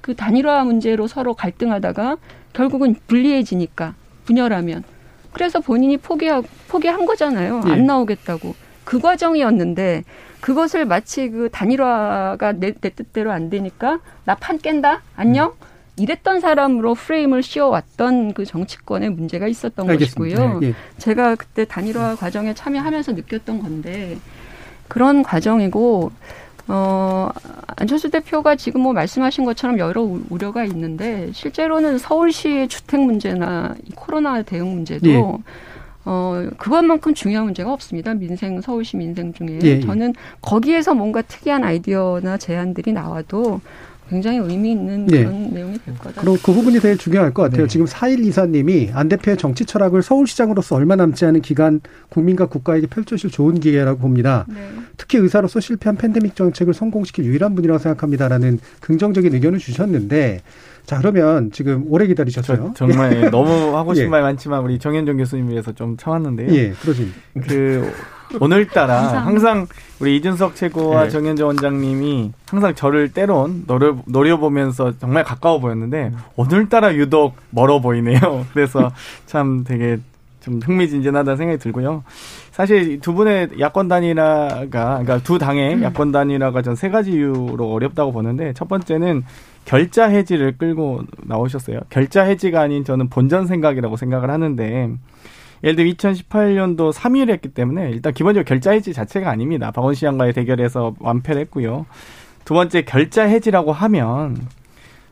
그 단일화 문제로 서로 갈등하다가 결국은 불리해지니까 분열하면 그래서 본인이 포기하 포기한 거잖아요. 안 예. 나오겠다고. 그 과정이었는데 그것을 마치 그 단일화가 내, 내 뜻대로 안 되니까 나 판 깬다 안녕 음. 이랬던 사람으로 프레임을 씌워왔던 그 정치권의 문제가 있었던 알겠습니다. 것이고요. 예. 제가 그때 단일화 과정에 참여하면서 느꼈던 건데 그런 과정이고 어, 안철수 대표가 지금 뭐 말씀하신 것처럼 여러 우려가 있는데 실제로는 서울시의 주택 문제나 코로나 대응 문제도 예. 어, 그것만큼 중요한 문제가 없습니다. 민생, 서울시 민생 중에. 예, 예. 저는 거기에서 뭔가 특이한 아이디어나 제안들이 나와도 굉장히 의미 있는 네. 그런 내용이 될 거다. 그럼 그 부분이 제일 중요할 것 같아요. 네. 지금 4일 이사님이 안 대표의 정치 철학을 서울시장으로서 얼마 남지 않은 기간 국민과 국가에게 펼쳐질 좋은 기회라고 봅니다. 네. 특히 의사로서 실패한 팬데믹 정책을 성공시킬 유일한 분이라고 생각합니다라는 긍정적인 의견을 주셨는데 자 그러면 지금 오래 기다리셨어요. 정말 예. 너무 하고 싶은 예. 말 많지만 우리 정현종 교수님 위해서 좀 참았는데요. 예, 그러지. 그 오늘따라 항상 우리 이준석 최고와 네. 정현정 원장님이 항상 저를 때론 노려, 노려보면서 정말 가까워 보였는데 오늘따라 유독 멀어 보이네요. 그래서 참 되게 좀 흥미진진하다는 생각이 들고요. 사실 두 분의 야권 단일화가 그러니까 두 당의 음. 야권 단일화가 전 세 가지 이유로 어렵다고 보는데 첫 번째는 결자 해지를 끌고 나오셨어요. 결자 해지가 아닌 저는 본전 생각이라고 생각을 하는데 예를 들어 2018년도 3위를 했기 때문에 일단 기본적으로 결자 해지 자체가 아닙니다. 박원 시장과의 대결에서 완패를 했고요. 두 번째 결자 해지라고 하면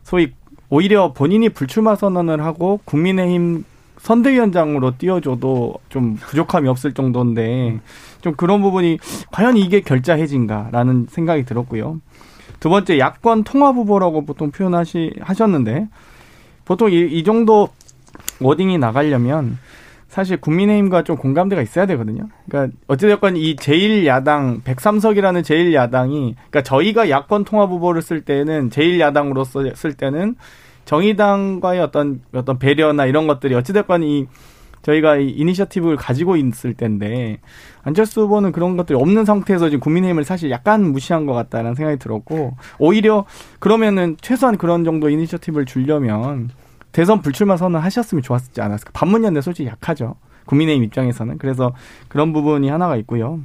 소위 오히려 본인이 불출마 선언을 하고 국민의힘 선대위원장으로 띄워줘도 좀 부족함이 없을 정도인데 좀 그런 부분이 과연 이게 결자 해지인가라는 생각이 들었고요. 두 번째 야권 통합 후보라고 보통 표현하시 하셨는데 보통 이, 이 정도 워딩이 나가려면 사실 국민의힘과 좀 공감대가 있어야 되거든요. 그러니까 어찌됐건 이 제1야당 103석이라는 제1야당이 그러니까 저희가 야권 통합 후보를 쓸 때는 제1야당으로서 쓸 때는 정의당과의 어떤 어떤 배려나 이런 것들이 어찌됐건 이 저희가 이 이니셔티브를 가지고 있을 텐데 안철수 후보는 그런 것들이 없는 상태에서 지금 국민의힘을 사실 약간 무시한 것 같다는 생각이 들었고 오히려 그러면은 최소한 그런 정도 이니셔티브를 주려면 대선 불출마 선언 하셨으면 좋았지 않았을까. 반문연대 솔직히 약하죠. 국민의힘 입장에서는. 그래서 그런 부분이 하나가 있고요.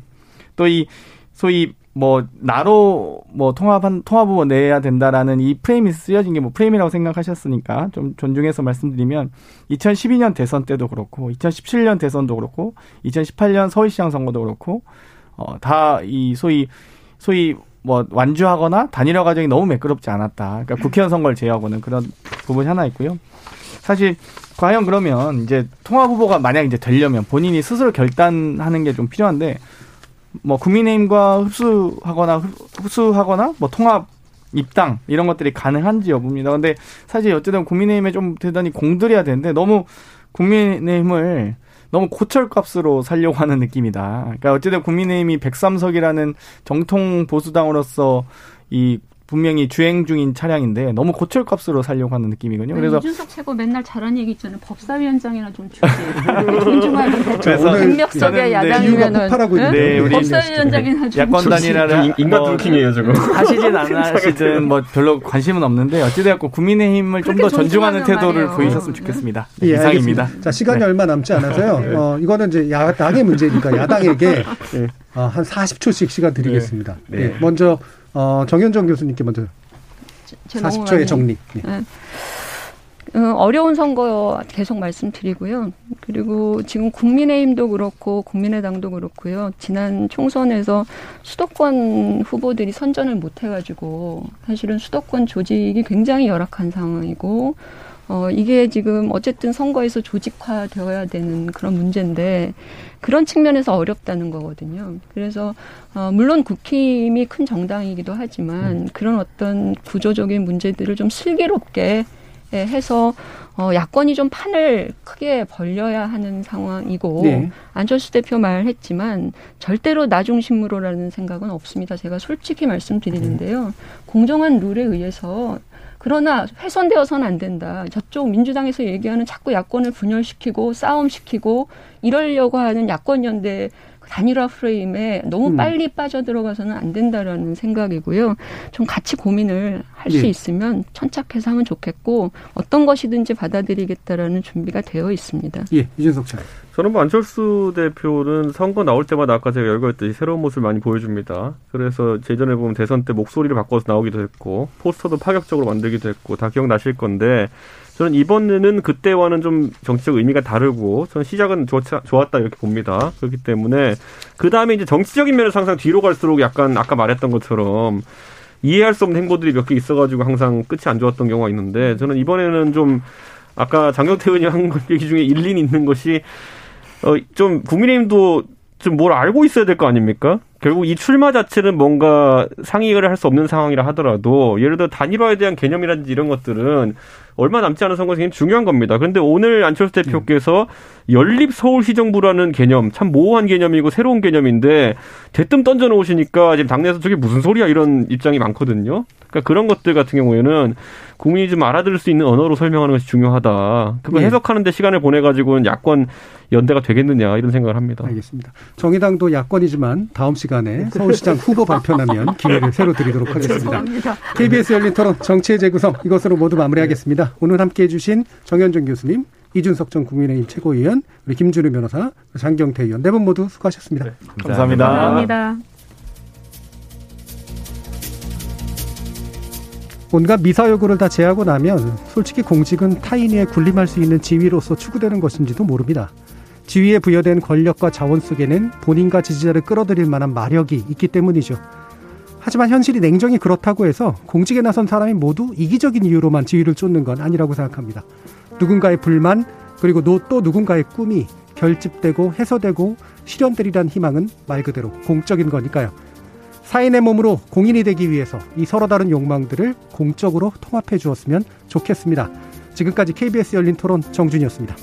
또 이 소위 뭐 나로 뭐 통합한 통합 후보 내야 된다라는 이 프레임이 쓰여진 게 뭐 프레임이라고 생각하셨으니까 좀 존중해서 말씀드리면 2012년 대선 때도 그렇고 2017년 대선도 그렇고 2018년 서울시장 선거도 그렇고 어, 다 이 소위 소위 뭐 완주하거나 단일화 과정이 너무 매끄럽지 않았다. 그러니까 국회의원 선거를 제외하고는 그런 부분이 하나 있고요. 사실 과연 그러면 이제 통합 후보가 만약 이제 되려면 본인이 스스로 결단하는 게 좀 필요한데 뭐 국민의힘과 흡수하거나 흡수하거나 뭐 통합 입당 이런 것들이 가능한지 여부입니다. 근데 사실 어쨌든 국민의힘에 좀 대단히 공들여야 되는데 너무 국민의힘을 너무 고철값으로 살려고 하는 느낌이다. 그러니까 어쨌든 국민의힘이 103석이라는 정통 보수당으로서 이 분명히 주행 중인 차량인데 너무 고철 값으로 살려고 하는 느낌이거든요. 그래서 이준석 최고 맨날 잘하는 얘기 있잖아요. 법사위원장이나 좀 주지. 존중하는 그래서 백력석의 야당이면은 네, 우리 법사위원장이나 좀 야권 단일화를 인간 드루킹이에요 지금. 하시진 안 하시든 뭐 별로 관심은 없는데 어찌되었고 국민의힘을 좀 더 존중하는 태도를 말이에요. 보이셨으면 좋겠습니다. 네, 예, 이상입니다. 알겠습니다. 자, 시간이 네. 얼마 남지 않아서요. 어, 이거는 이제 야당의 문제니까 야당에게 어, 한 40초씩 시간 드리겠습니다. 네. 예, 먼저 어, 정현정 교수님께 먼저 제 너무 40초의 많이 정리. 예. 어, 어려운 선거 계속 말씀드리고요. 그리고 지금 국민의힘도 그렇고 국민의당도 그렇고요. 지난 총선에서 수도권 후보들이 선전을 못 해가지고 사실은 수도권 조직이 굉장히 열악한 상황이고 어, 이게 지금 어쨌든 선거에서 조직화 되어야 되는 그런 문제인데 그런 측면에서 어렵다는 거거든요. 그래서 어, 물론 국힘이 큰 정당이기도 하지만 그런 어떤 구조적인 문제들을 좀 슬기롭게 예, 해서 어, 야권이 좀 판을 크게 벌려야 하는 상황이고 네. 안철수 대표 말했지만 절대로 나 중심으로라는 생각은 없습니다. 제가 솔직히 말씀드리는데요. 공정한 룰에 의해서 그러나 훼손되어서는 안 된다. 저쪽 민주당에서 얘기하는 자꾸 야권을 분열시키고 싸움시키고 이러려고 하는 야권 연대 단일화 프레임에 너무 음. 빨리 빠져들어가서는 안 된다라는 생각이고요. 좀 같이 고민을 할수 예. 있으면 천착해서 하면 좋겠고 어떤 것이든지 받아들이겠다라는 준비가 되어 있습니다. 예, 이준석 차. 저는 뭐 안철수 대표는 선거 나올 때마다 아까 제가 열거했듯이 새로운 모습을 많이 보여줍니다. 그래서 예전에 보면 대선 때 목소리를 바꿔서 나오기도 했고 포스터도 파격적으로 만들기도 했고 다 기억나실 건데 저는 이번에는 그때와는 좀 정치적 의미가 다르고 저는 시작은 좋, 좋았다 이렇게 봅니다. 그렇기 때문에 그 다음에 이제 정치적인 면에서 항상 뒤로 갈수록 약간 아까 말했던 것처럼 이해할 수 없는 행보들이 몇 개 있어가지고 항상 끝이 안 좋았던 경우가 있는데 저는 이번에는 좀 아까 장경태 의원이 한 얘기 중에 일리는 있는 것이 어, 좀 국민의힘도 좀 뭘 알고 있어야 될 거 아닙니까? 결국 이 출마 자체는 뭔가 상의를 할 수 없는 상황이라 하더라도 예를 들어 단일화에 대한 개념이라든지 이런 것들은 얼마 남지 않은 선거에서 굉장히 중요한 겁니다. 그런데 오늘 안철수 대표께서 연립 서울시정부라는 개념 참 모호한 개념이고 새로운 개념인데 대뜸 던져 놓으시니까 지금 당내에서 저게 무슨 소리야 이런 입장이 많거든요. 그러니까 그런 것들 같은 경우에는 국민이 좀 알아들을 수 있는 언어로 설명하는 것이 중요하다. 그걸 예. 해석하는데 시간을 보내 가지고는 야권 연대가 되겠느냐 이런 생각을 합니다. 알겠습니다. 정의당도 야권이지만 다음 시간에 서울시장 후보 발표나면 기회를 새로 드리도록 하겠습니다. KBS 열린 토론 정치의 재구성 이것으로 모두 마무리하겠습니다. 오늘 함께해 주신 정현정 교수님, 이준석 전 국민의힘 최고위원, 우리 김준우 변호사, 장경태 의원 네 분 모두 수고하셨습니다. 감사합니다. 감사합니다. 온갖 미사 여구를 다 제하고 나면 솔직히 공직은 타인에 군림할 수 있는 지위로서 추구되는 것인지도 모릅니다. 지위에 부여된 권력과 자원 속에는 본인과 지지자를 끌어들일 만한 마력이 있기 때문이죠. 하지만 현실이 냉정히 그렇다고 해서 공직에 나선 사람이 모두 이기적인 이유로만 지위를 쫓는 건 아니라고 생각합니다. 누군가의 불만 그리고 노- 또 누군가의 꿈이 결집되고 해소되고 실현되리란 희망은 말 그대로 공적인 거니까요. 사인의 몸으로 공인이 되기 위해서 이 서로 다른 욕망들을 공적으로 통합해 주었으면 좋겠습니다. 지금까지 KBS 열린 토론 정준이었습니다.